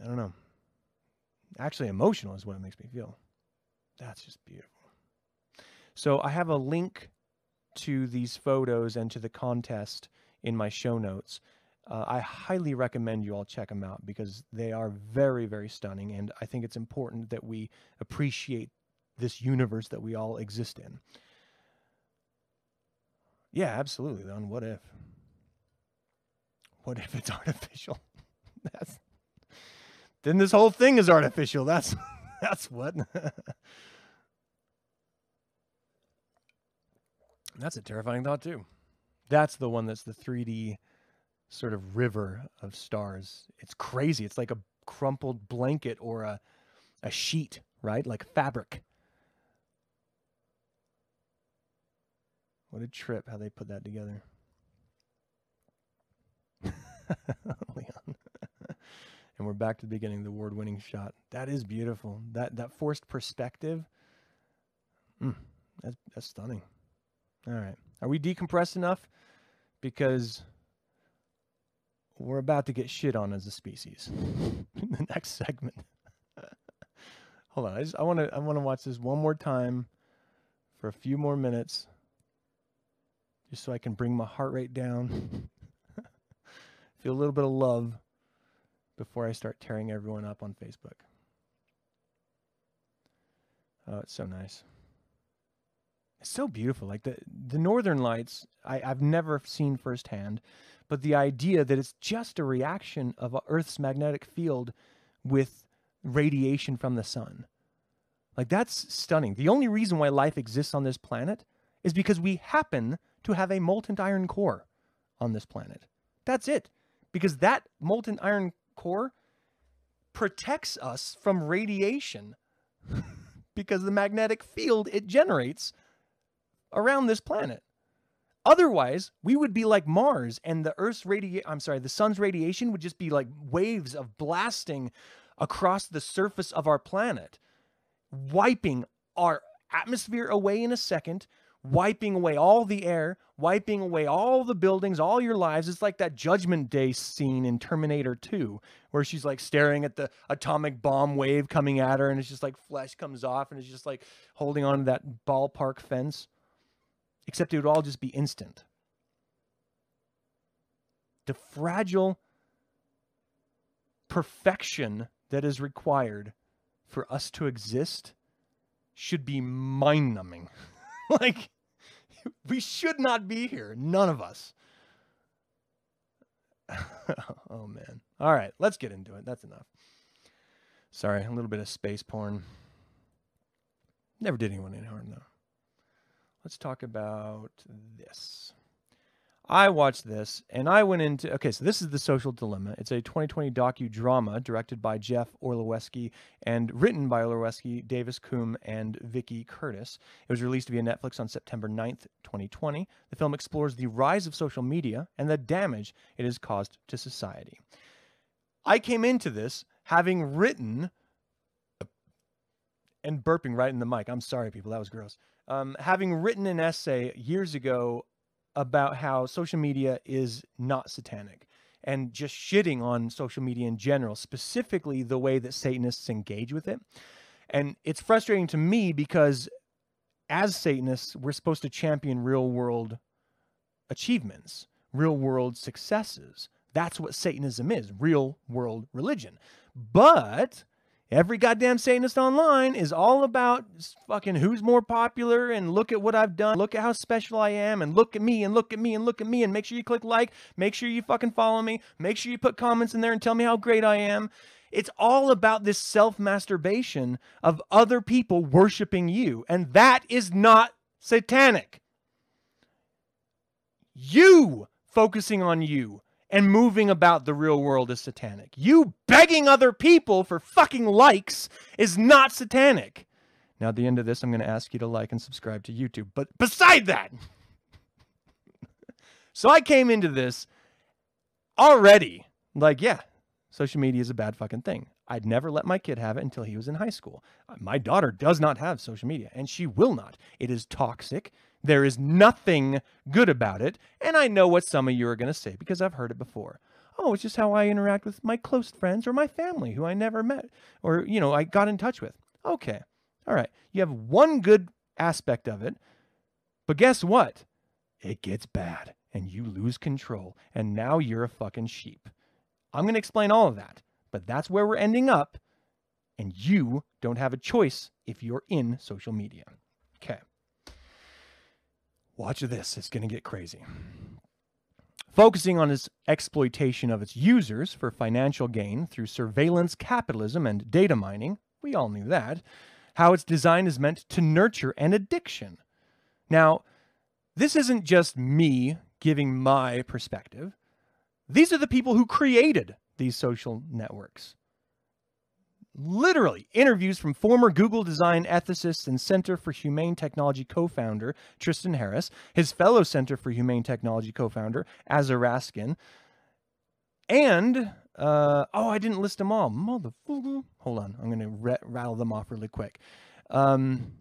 I don't know. Actually emotional is what it makes me feel. That's just beautiful. So I have a link to these photos and to the contest in my show notes. Uh, I highly recommend you all check them out because they are very, very stunning. And I think it's important that we appreciate this universe that we all exist in. Yeah, absolutely. Then what if? What if it's artificial? that's then this whole thing is artificial. That's that's what. that's a terrifying thought too. That's the one that's the 3D sort of river of stars. It's crazy. It's like a crumpled blanket or a a sheet, right? Like fabric. What a trip how they put that together. Leon. and we're back to the beginning, the award-winning shot. That is beautiful. That that forced perspective. Mm, that's that's stunning. All right. Are we decompressed enough? Because we're about to get shit on as a species in the next segment. Hold on, I I want to I want to watch this one more time for a few more minutes, just so I can bring my heart rate down, feel a little bit of love before I start tearing everyone up on Facebook. Oh, it's so nice. It's so beautiful. Like the the northern lights, I, I've never seen firsthand, but the idea that it's just a reaction of Earth's magnetic field with radiation from the sun. Like that's stunning. The only reason why life exists on this planet is because we happen to have a molten iron core on this planet. That's it. Because that molten iron core protects us from radiation because the magnetic field it generates around this planet. Otherwise, we would be like Mars and the Earth's radiation, I'm sorry, the sun's radiation would just be like waves of blasting across the surface of our planet, wiping our atmosphere away in a second, wiping away all the air, wiping away all the buildings, all your lives. It's like that Judgment Day scene in Terminator 2, where she's like staring at the atomic bomb wave coming at her, and it's just like flesh comes off, and it's just like holding on to that ballpark fence except it would all just be instant. The fragile perfection that is required for us to exist should be mind numbing. like, we should not be here. None of us. oh, man. All right, let's get into it. That's enough. Sorry, a little bit of space porn. Never did anyone any harm, though. Let's talk about this. I watched this and I went into okay, so this is The Social Dilemma. It's a 2020 docudrama directed by Jeff Orlowski and written by Orlowski, Davis Coombe, and Vickie Curtis. It was released via Netflix on September 9th, 2020. The film explores the rise of social media and the damage it has caused to society. I came into this having written and burping right in the mic. I'm sorry, people. That was gross um, having written an essay years ago about how social media is not satanic and just shitting on social media in general, specifically the way that Satanists engage with it. And it's frustrating to me because as Satanists, we're supposed to champion real world achievements, real world successes. That's what Satanism is real world religion. But Every goddamn Satanist online is all about fucking who's more popular and look at what I've done. Look at how special I am and look at me and look at me and look at me and make sure you click like. Make sure you fucking follow me. Make sure you put comments in there and tell me how great I am. It's all about this self masturbation of other people worshiping you. And that is not satanic. You focusing on you and moving about the real world is satanic. You begging other people for fucking likes is not satanic. Now, at the end of this, I'm going to ask you to like and subscribe to YouTube. But beside that, so I came into this already like, yeah, social media is a bad fucking thing. I'd never let my kid have it until he was in high school. Uh, my daughter does not have social media, and she will not. It is toxic. There is nothing good about it. And I know what some of you are going to say because I've heard it before. Oh, it's just how I interact with my close friends or my family who I never met or, you know, I got in touch with. Okay. All right. You have one good aspect of it. But guess what? It gets bad and you lose control. And now you're a fucking sheep. I'm going to explain all of that. But that's where we're ending up. And you don't have a choice if you're in social media. Okay. Watch this, it's going to get crazy. Focusing on its exploitation of its users for financial gain through surveillance capitalism and data mining, we all knew that, how its design is meant to nurture an addiction. Now, this isn't just me giving my perspective. These are the people who created these social networks. Literally, interviews from former Google design ethicist and Center for Humane Technology co founder Tristan Harris, his fellow Center for Humane Technology co founder Aza Raskin, and, uh, oh, I didn't list them all. Motherfucker. Hold on, I'm going to rattle them off really quick. Um,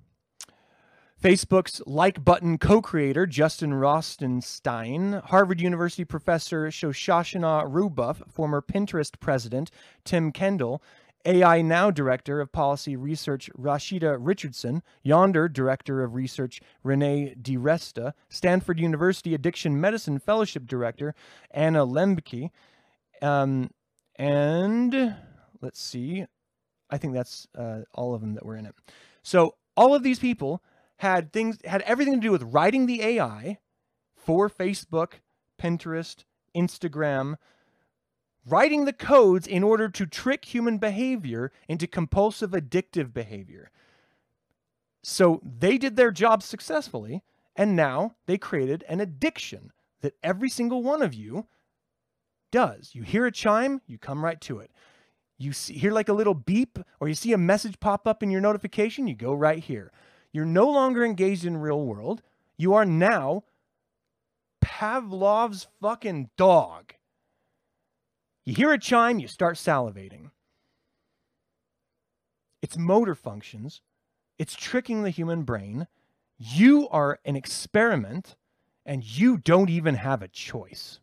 Facebook's like button co creator Justin Rosenstein, Harvard University professor Shoshana Zuboff, former Pinterest president Tim Kendall, AI Now Director of Policy Research Rashida Richardson, Yonder Director of Research Renee DiResta, Stanford University Addiction Medicine Fellowship Director Anna Lembke, um, and let's see, I think that's uh, all of them that were in it. So all of these people had things had everything to do with writing the AI for Facebook, Pinterest, Instagram, writing the codes in order to trick human behavior into compulsive addictive behavior. So they did their job successfully, and now they created an addiction that every single one of you does. You hear a chime, you come right to it. You see, hear like a little beep, or you see a message pop up in your notification, you go right here. You're no longer engaged in real world. You are now Pavlov's fucking dog. You hear a chime, you start salivating. It's motor functions. It's tricking the human brain. You are an experiment and you don't even have a choice.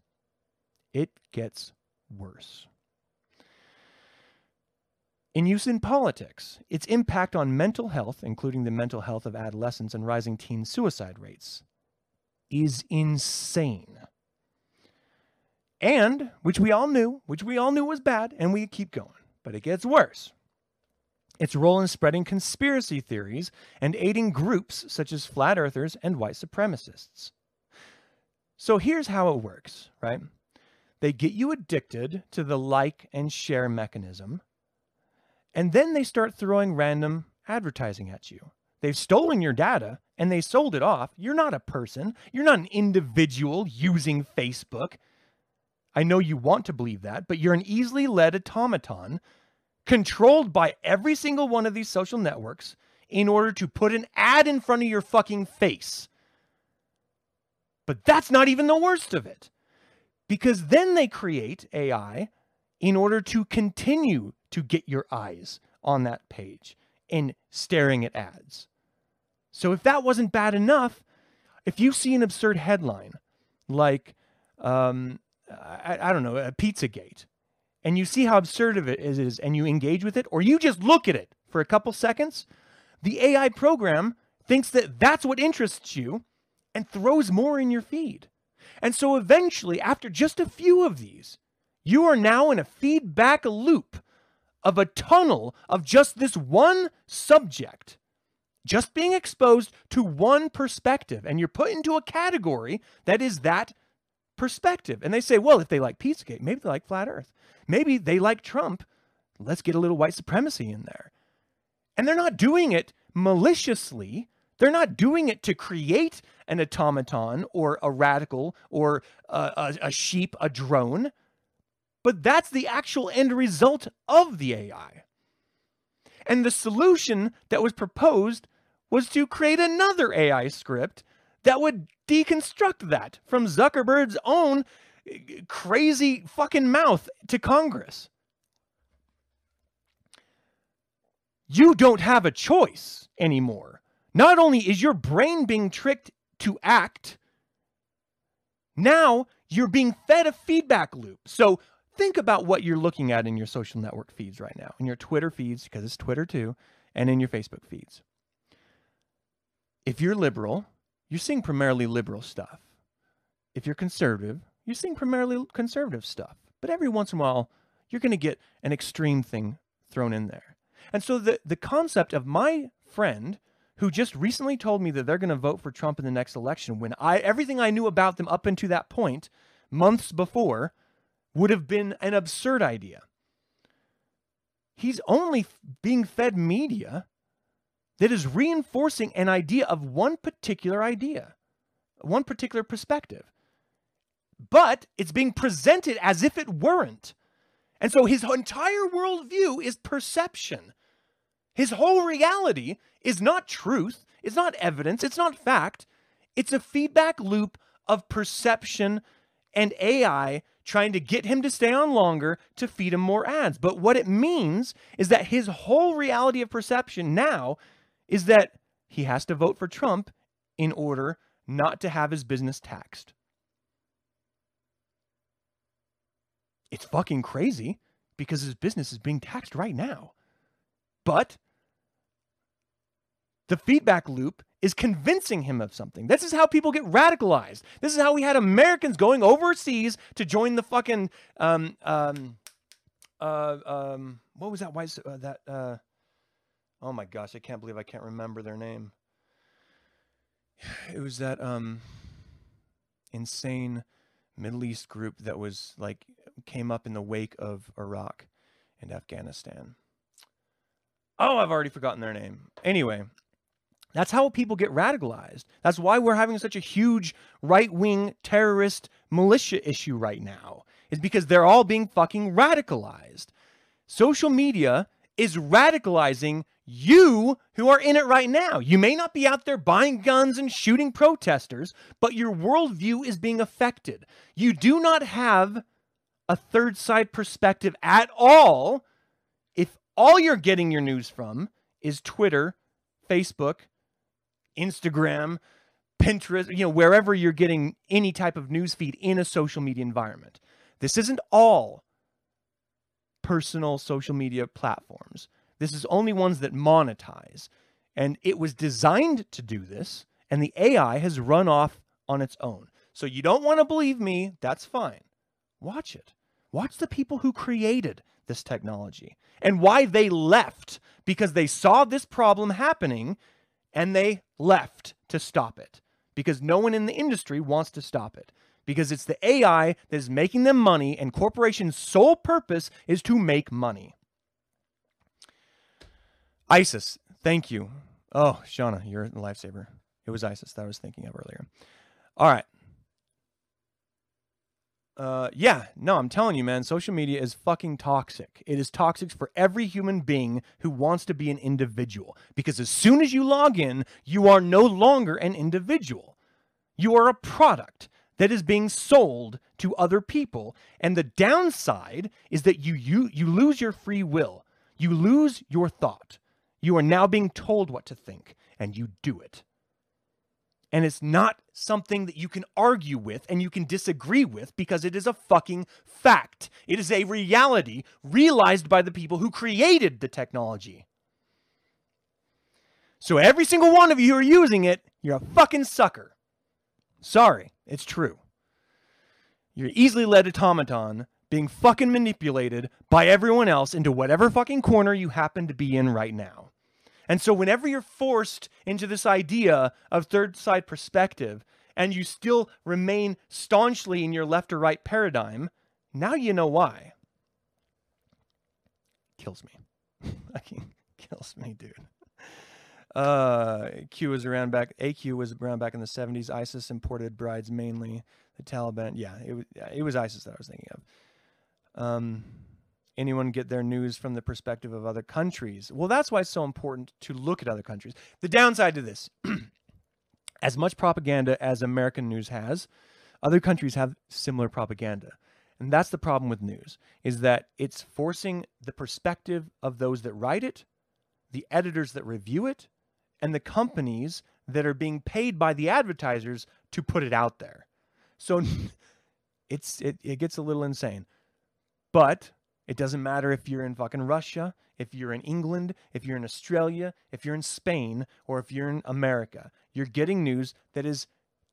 It gets worse. In use in politics, its impact on mental health, including the mental health of adolescents and rising teen suicide rates, is insane. And, which we all knew, which we all knew was bad, and we keep going, but it gets worse. Its role in spreading conspiracy theories and aiding groups such as flat earthers and white supremacists. So here's how it works, right? They get you addicted to the like and share mechanism and then they start throwing random advertising at you. They've stolen your data and they sold it off. You're not a person. You're not an individual using Facebook. I know you want to believe that, but you're an easily led automaton controlled by every single one of these social networks in order to put an ad in front of your fucking face. But that's not even the worst of it. Because then they create AI in order to continue to get your eyes on that page and staring at ads. So if that wasn't bad enough, if you see an absurd headline like, um, I, I, don't know, a Pizzagate, and you see how absurd of it is, and you engage with it, or you just look at it for a couple seconds, the AI program thinks that that's what interests you and throws more in your feed. And so eventually, after just a few of these, you are now in a feedback loop of a tunnel of just this one subject, just being exposed to one perspective. And you're put into a category that is that perspective. And they say, well, if they like Pizzagate, maybe they like Flat Earth. Maybe they like Trump. Let's get a little white supremacy in there. And they're not doing it maliciously. They're not doing it to create an automaton or a radical or a, a, a sheep, a drone but that's the actual end result of the AI. And the solution that was proposed was to create another AI script that would deconstruct that from Zuckerberg's own eh, crazy fucking mouth to Congress. You don't have a choice anymore. Not only is your brain being tricked to act, now you're being fed a feedback loop. So think about what you're looking at in your social network feeds right now, in your Twitter feeds, because it's Twitter too, and in your Facebook feeds. If you're liberal, you're seeing primarily liberal stuff. If you're conservative, you're seeing primarily conservative stuff. But every once in a while, you're going to get an extreme thing thrown in there. And so the, the concept of my friend who just recently told me that they're going to vote for Trump in the next election when I everything I knew about them up until that point months before would have been an absurd idea. He's only being fed media that is reinforcing an idea of one particular idea, one particular perspective. but it's being presented as if it weren't. And so his entire worldview is perception. His whole reality is not truth, it's not evidence, it's not fact. It's a feedback loop of perception and AI trying to get him to stay on longer to feed him more ads. But what it means is that his whole reality of perception now is that he has to vote for Trump in order not to have his business taxed. It's fucking crazy because his business is being taxed right now. But the feedback loop is convincing him of something. This is how people get radicalized. This is how we had Americans going overseas to join the fucking um um uh um what was that white uh, that uh oh my gosh I can't believe I can't remember their name. It was that um insane Middle East group that was like came up in the wake of Iraq and Afghanistan. Oh, I've already forgotten their name. Anyway, that's how people get radicalized. That's why we're having such a huge right wing terrorist militia issue right now, is because they're all being fucking radicalized. Social media is radicalizing you who are in it right now. You may not be out there buying guns and shooting protesters, but your worldview is being affected. You do not have a third side perspective at all if all you're getting your news from is Twitter, Facebook, Instagram, Pinterest, you know, wherever you're getting any type of news feed in a social media environment. This isn't all personal social media platforms. This is only ones that monetize. And it was designed to do this, and the AI has run off on its own. So you don't want to believe me, that's fine. Watch it. Watch the people who created this technology and why they left because they saw this problem happening and they left to stop it because no one in the industry wants to stop it because it's the AI that is making them money and corporations' sole purpose is to make money. ISIS, thank you. Oh, Shauna, you're a lifesaver. It was ISIS that I was thinking of earlier. All right. Uh, yeah, no, I'm telling you, man, social media is fucking toxic. It is toxic for every human being who wants to be an individual. Because as soon as you log in, you are no longer an individual. You are a product that is being sold to other people. And the downside is that you, you, you lose your free will, you lose your thought. You are now being told what to think, and you do it. And it's not something that you can argue with and you can disagree with because it is a fucking fact. It is a reality realized by the people who created the technology. So every single one of you who are using it, you're a fucking sucker. Sorry, it's true. You're easily led automaton being fucking manipulated by everyone else into whatever fucking corner you happen to be in right now. And so, whenever you're forced into this idea of third side perspective and you still remain staunchly in your left or right paradigm, now you know why. Kills me. Fucking kills me, dude. Uh, Q was around back. AQ was around back in the 70s. ISIS imported brides mainly. The Taliban. Yeah, it was. It was ISIS that I was thinking of. Um, anyone get their news from the perspective of other countries? Well, that's why it's so important to look at other countries. The downside to this, as much propaganda as American news has, other countries have similar propaganda. And that's the problem with news is that it's forcing the perspective of those that write it, the editors that review it, and the companies that are being paid by the advertisers to put it out there. So it's it, it gets a little insane. But it doesn't matter if you're in fucking Russia, if you're in England, if you're in Australia, if you're in Spain, or if you're in America. You're getting news that is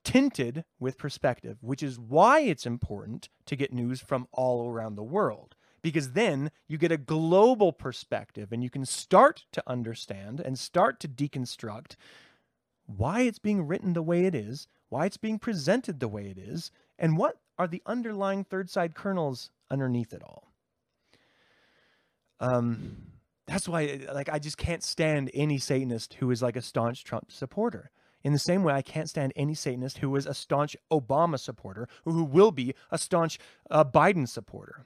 tinted with perspective, which is why it's important to get news from all around the world. Because then you get a global perspective and you can start to understand and start to deconstruct why it's being written the way it is, why it's being presented the way it is, and what are the underlying third side kernels underneath it all. Um, that's why, like, I just can't stand any Satanist who is like a staunch Trump supporter. in the same way I can't stand any Satanist who is a staunch Obama supporter or who will be a staunch uh, Biden supporter.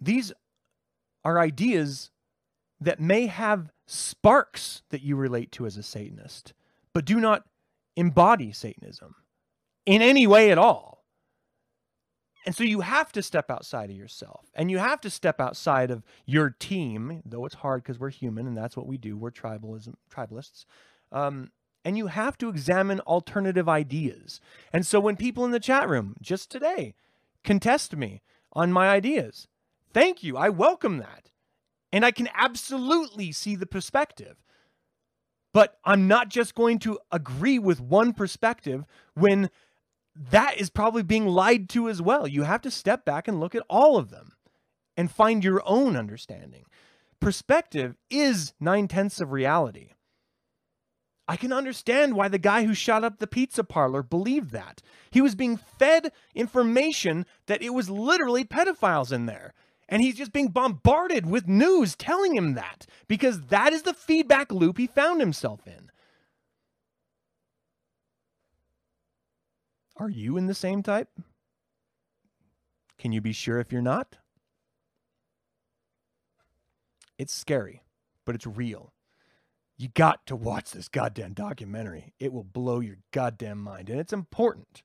These are ideas that may have sparks that you relate to as a Satanist, but do not embody Satanism in any way at all. And so you have to step outside of yourself and you have to step outside of your team, though it's hard because we're human and that's what we do. We're tribalism, tribalists. Um, and you have to examine alternative ideas. And so when people in the chat room just today contest me on my ideas, thank you. I welcome that. And I can absolutely see the perspective. But I'm not just going to agree with one perspective when that is probably being lied to as well. You have to step back and look at all of them and find your own understanding. Perspective is nine tenths of reality. I can understand why the guy who shot up the pizza parlor believed that. He was being fed information that it was literally pedophiles in there. And he's just being bombarded with news telling him that because that is the feedback loop he found himself in. Are you in the same type? Can you be sure if you're not? It's scary, but it's real. You got to watch this goddamn documentary. It will blow your goddamn mind, and it's important.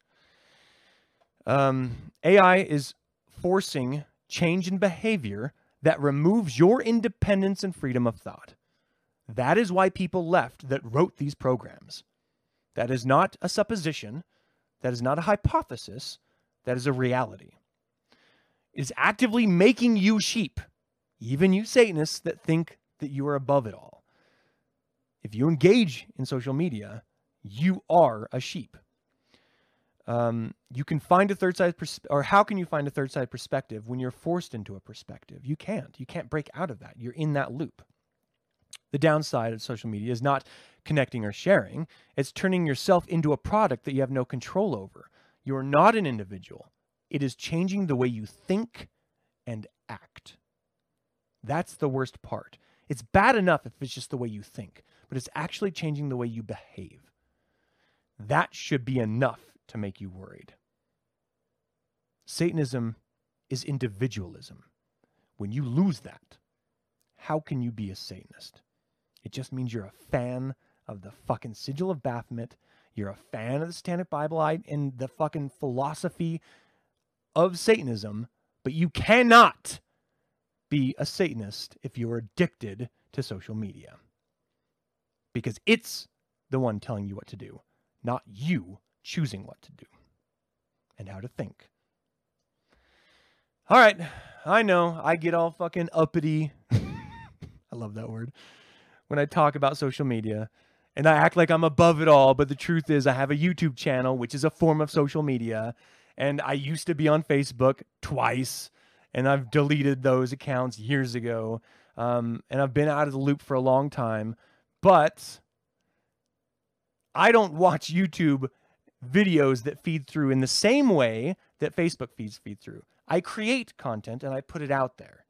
Um, AI is forcing change in behavior that removes your independence and freedom of thought. That is why people left that wrote these programs. That is not a supposition. That is not a hypothesis. That is a reality. It is actively making you sheep, even you Satanists that think that you are above it all. If you engage in social media, you are a sheep. Um, you can find a third side, pers- or how can you find a third side perspective when you're forced into a perspective? You can't. You can't break out of that. You're in that loop. The downside of social media is not connecting or sharing, it's turning yourself into a product that you have no control over. You are not an individual, it is changing the way you think and act. That's the worst part. It's bad enough if it's just the way you think, but it's actually changing the way you behave. That should be enough to make you worried. Satanism is individualism. When you lose that, how can you be a Satanist? It just means you're a fan of the fucking sigil of Baphomet. You're a fan of the Satanic Bible and the fucking philosophy of Satanism, but you cannot be a Satanist if you're addicted to social media. Because it's the one telling you what to do, not you choosing what to do and how to think. All right, I know I get all fucking uppity. I love that word. When I talk about social media, and I act like I'm above it all, but the truth is I have a YouTube channel, which is a form of social media, and I used to be on Facebook twice, and I've deleted those accounts years ago, um, and I've been out of the loop for a long time, but I don't watch YouTube videos that feed through in the same way that Facebook feeds feed through. I create content and I put it out there.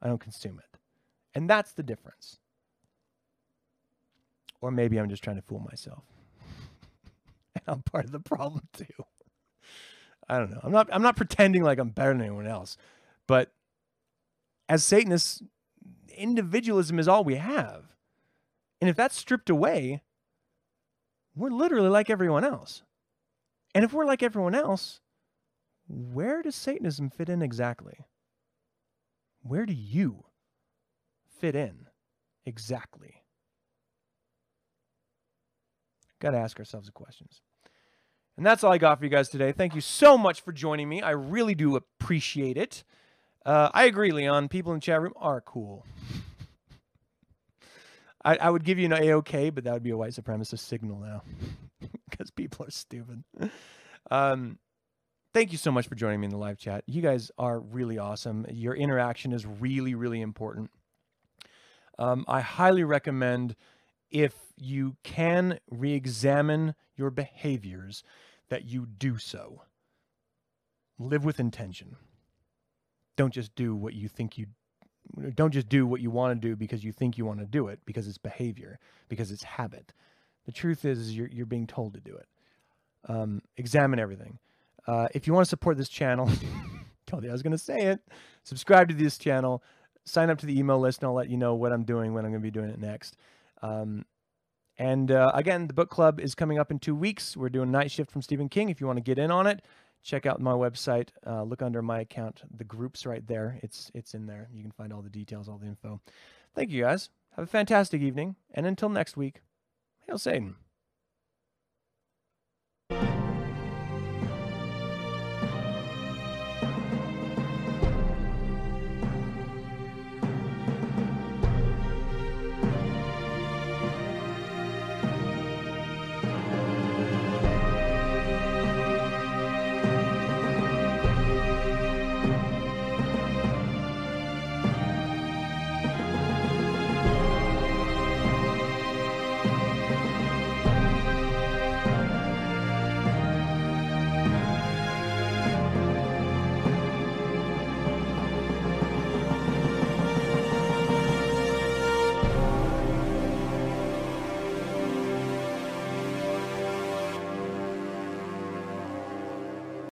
I don't consume it. And that's the difference. Or maybe I'm just trying to fool myself. and I'm part of the problem too. I don't know. I'm not I'm not pretending like I'm better than anyone else. But as Satanists, individualism is all we have. And if that's stripped away, we're literally like everyone else. And if we're like everyone else, where does Satanism fit in exactly? Where do you fit in exactly? Got to ask ourselves the questions. And that's all I got for you guys today. Thank you so much for joining me. I really do appreciate it. Uh, I agree, Leon. People in the chat room are cool. I, I would give you an A-OK, but that would be a white supremacist signal now because people are stupid. Um, thank you so much for joining me in the live chat. You guys are really awesome. Your interaction is really, really important. Um, I highly recommend if you can re examine your behaviors, that you do so. Live with intention. Don't just do what you think you don't just do what you want to do because you think you want to do it because it's behavior because it's habit. The truth is you're you're being told to do it. Um, examine everything. Uh, if you want to support this channel, told you I was going to say it. Subscribe to this channel. Sign up to the email list, and I'll let you know what I'm doing when I'm going to be doing it next. Um, and uh, again, the book club is coming up in two weeks. We're doing Night Shift from Stephen King. If you want to get in on it, check out my website. Uh, look under my account. The group's right there. It's it's in there. You can find all the details, all the info. Thank you guys. Have a fantastic evening, and until next week, hail Satan.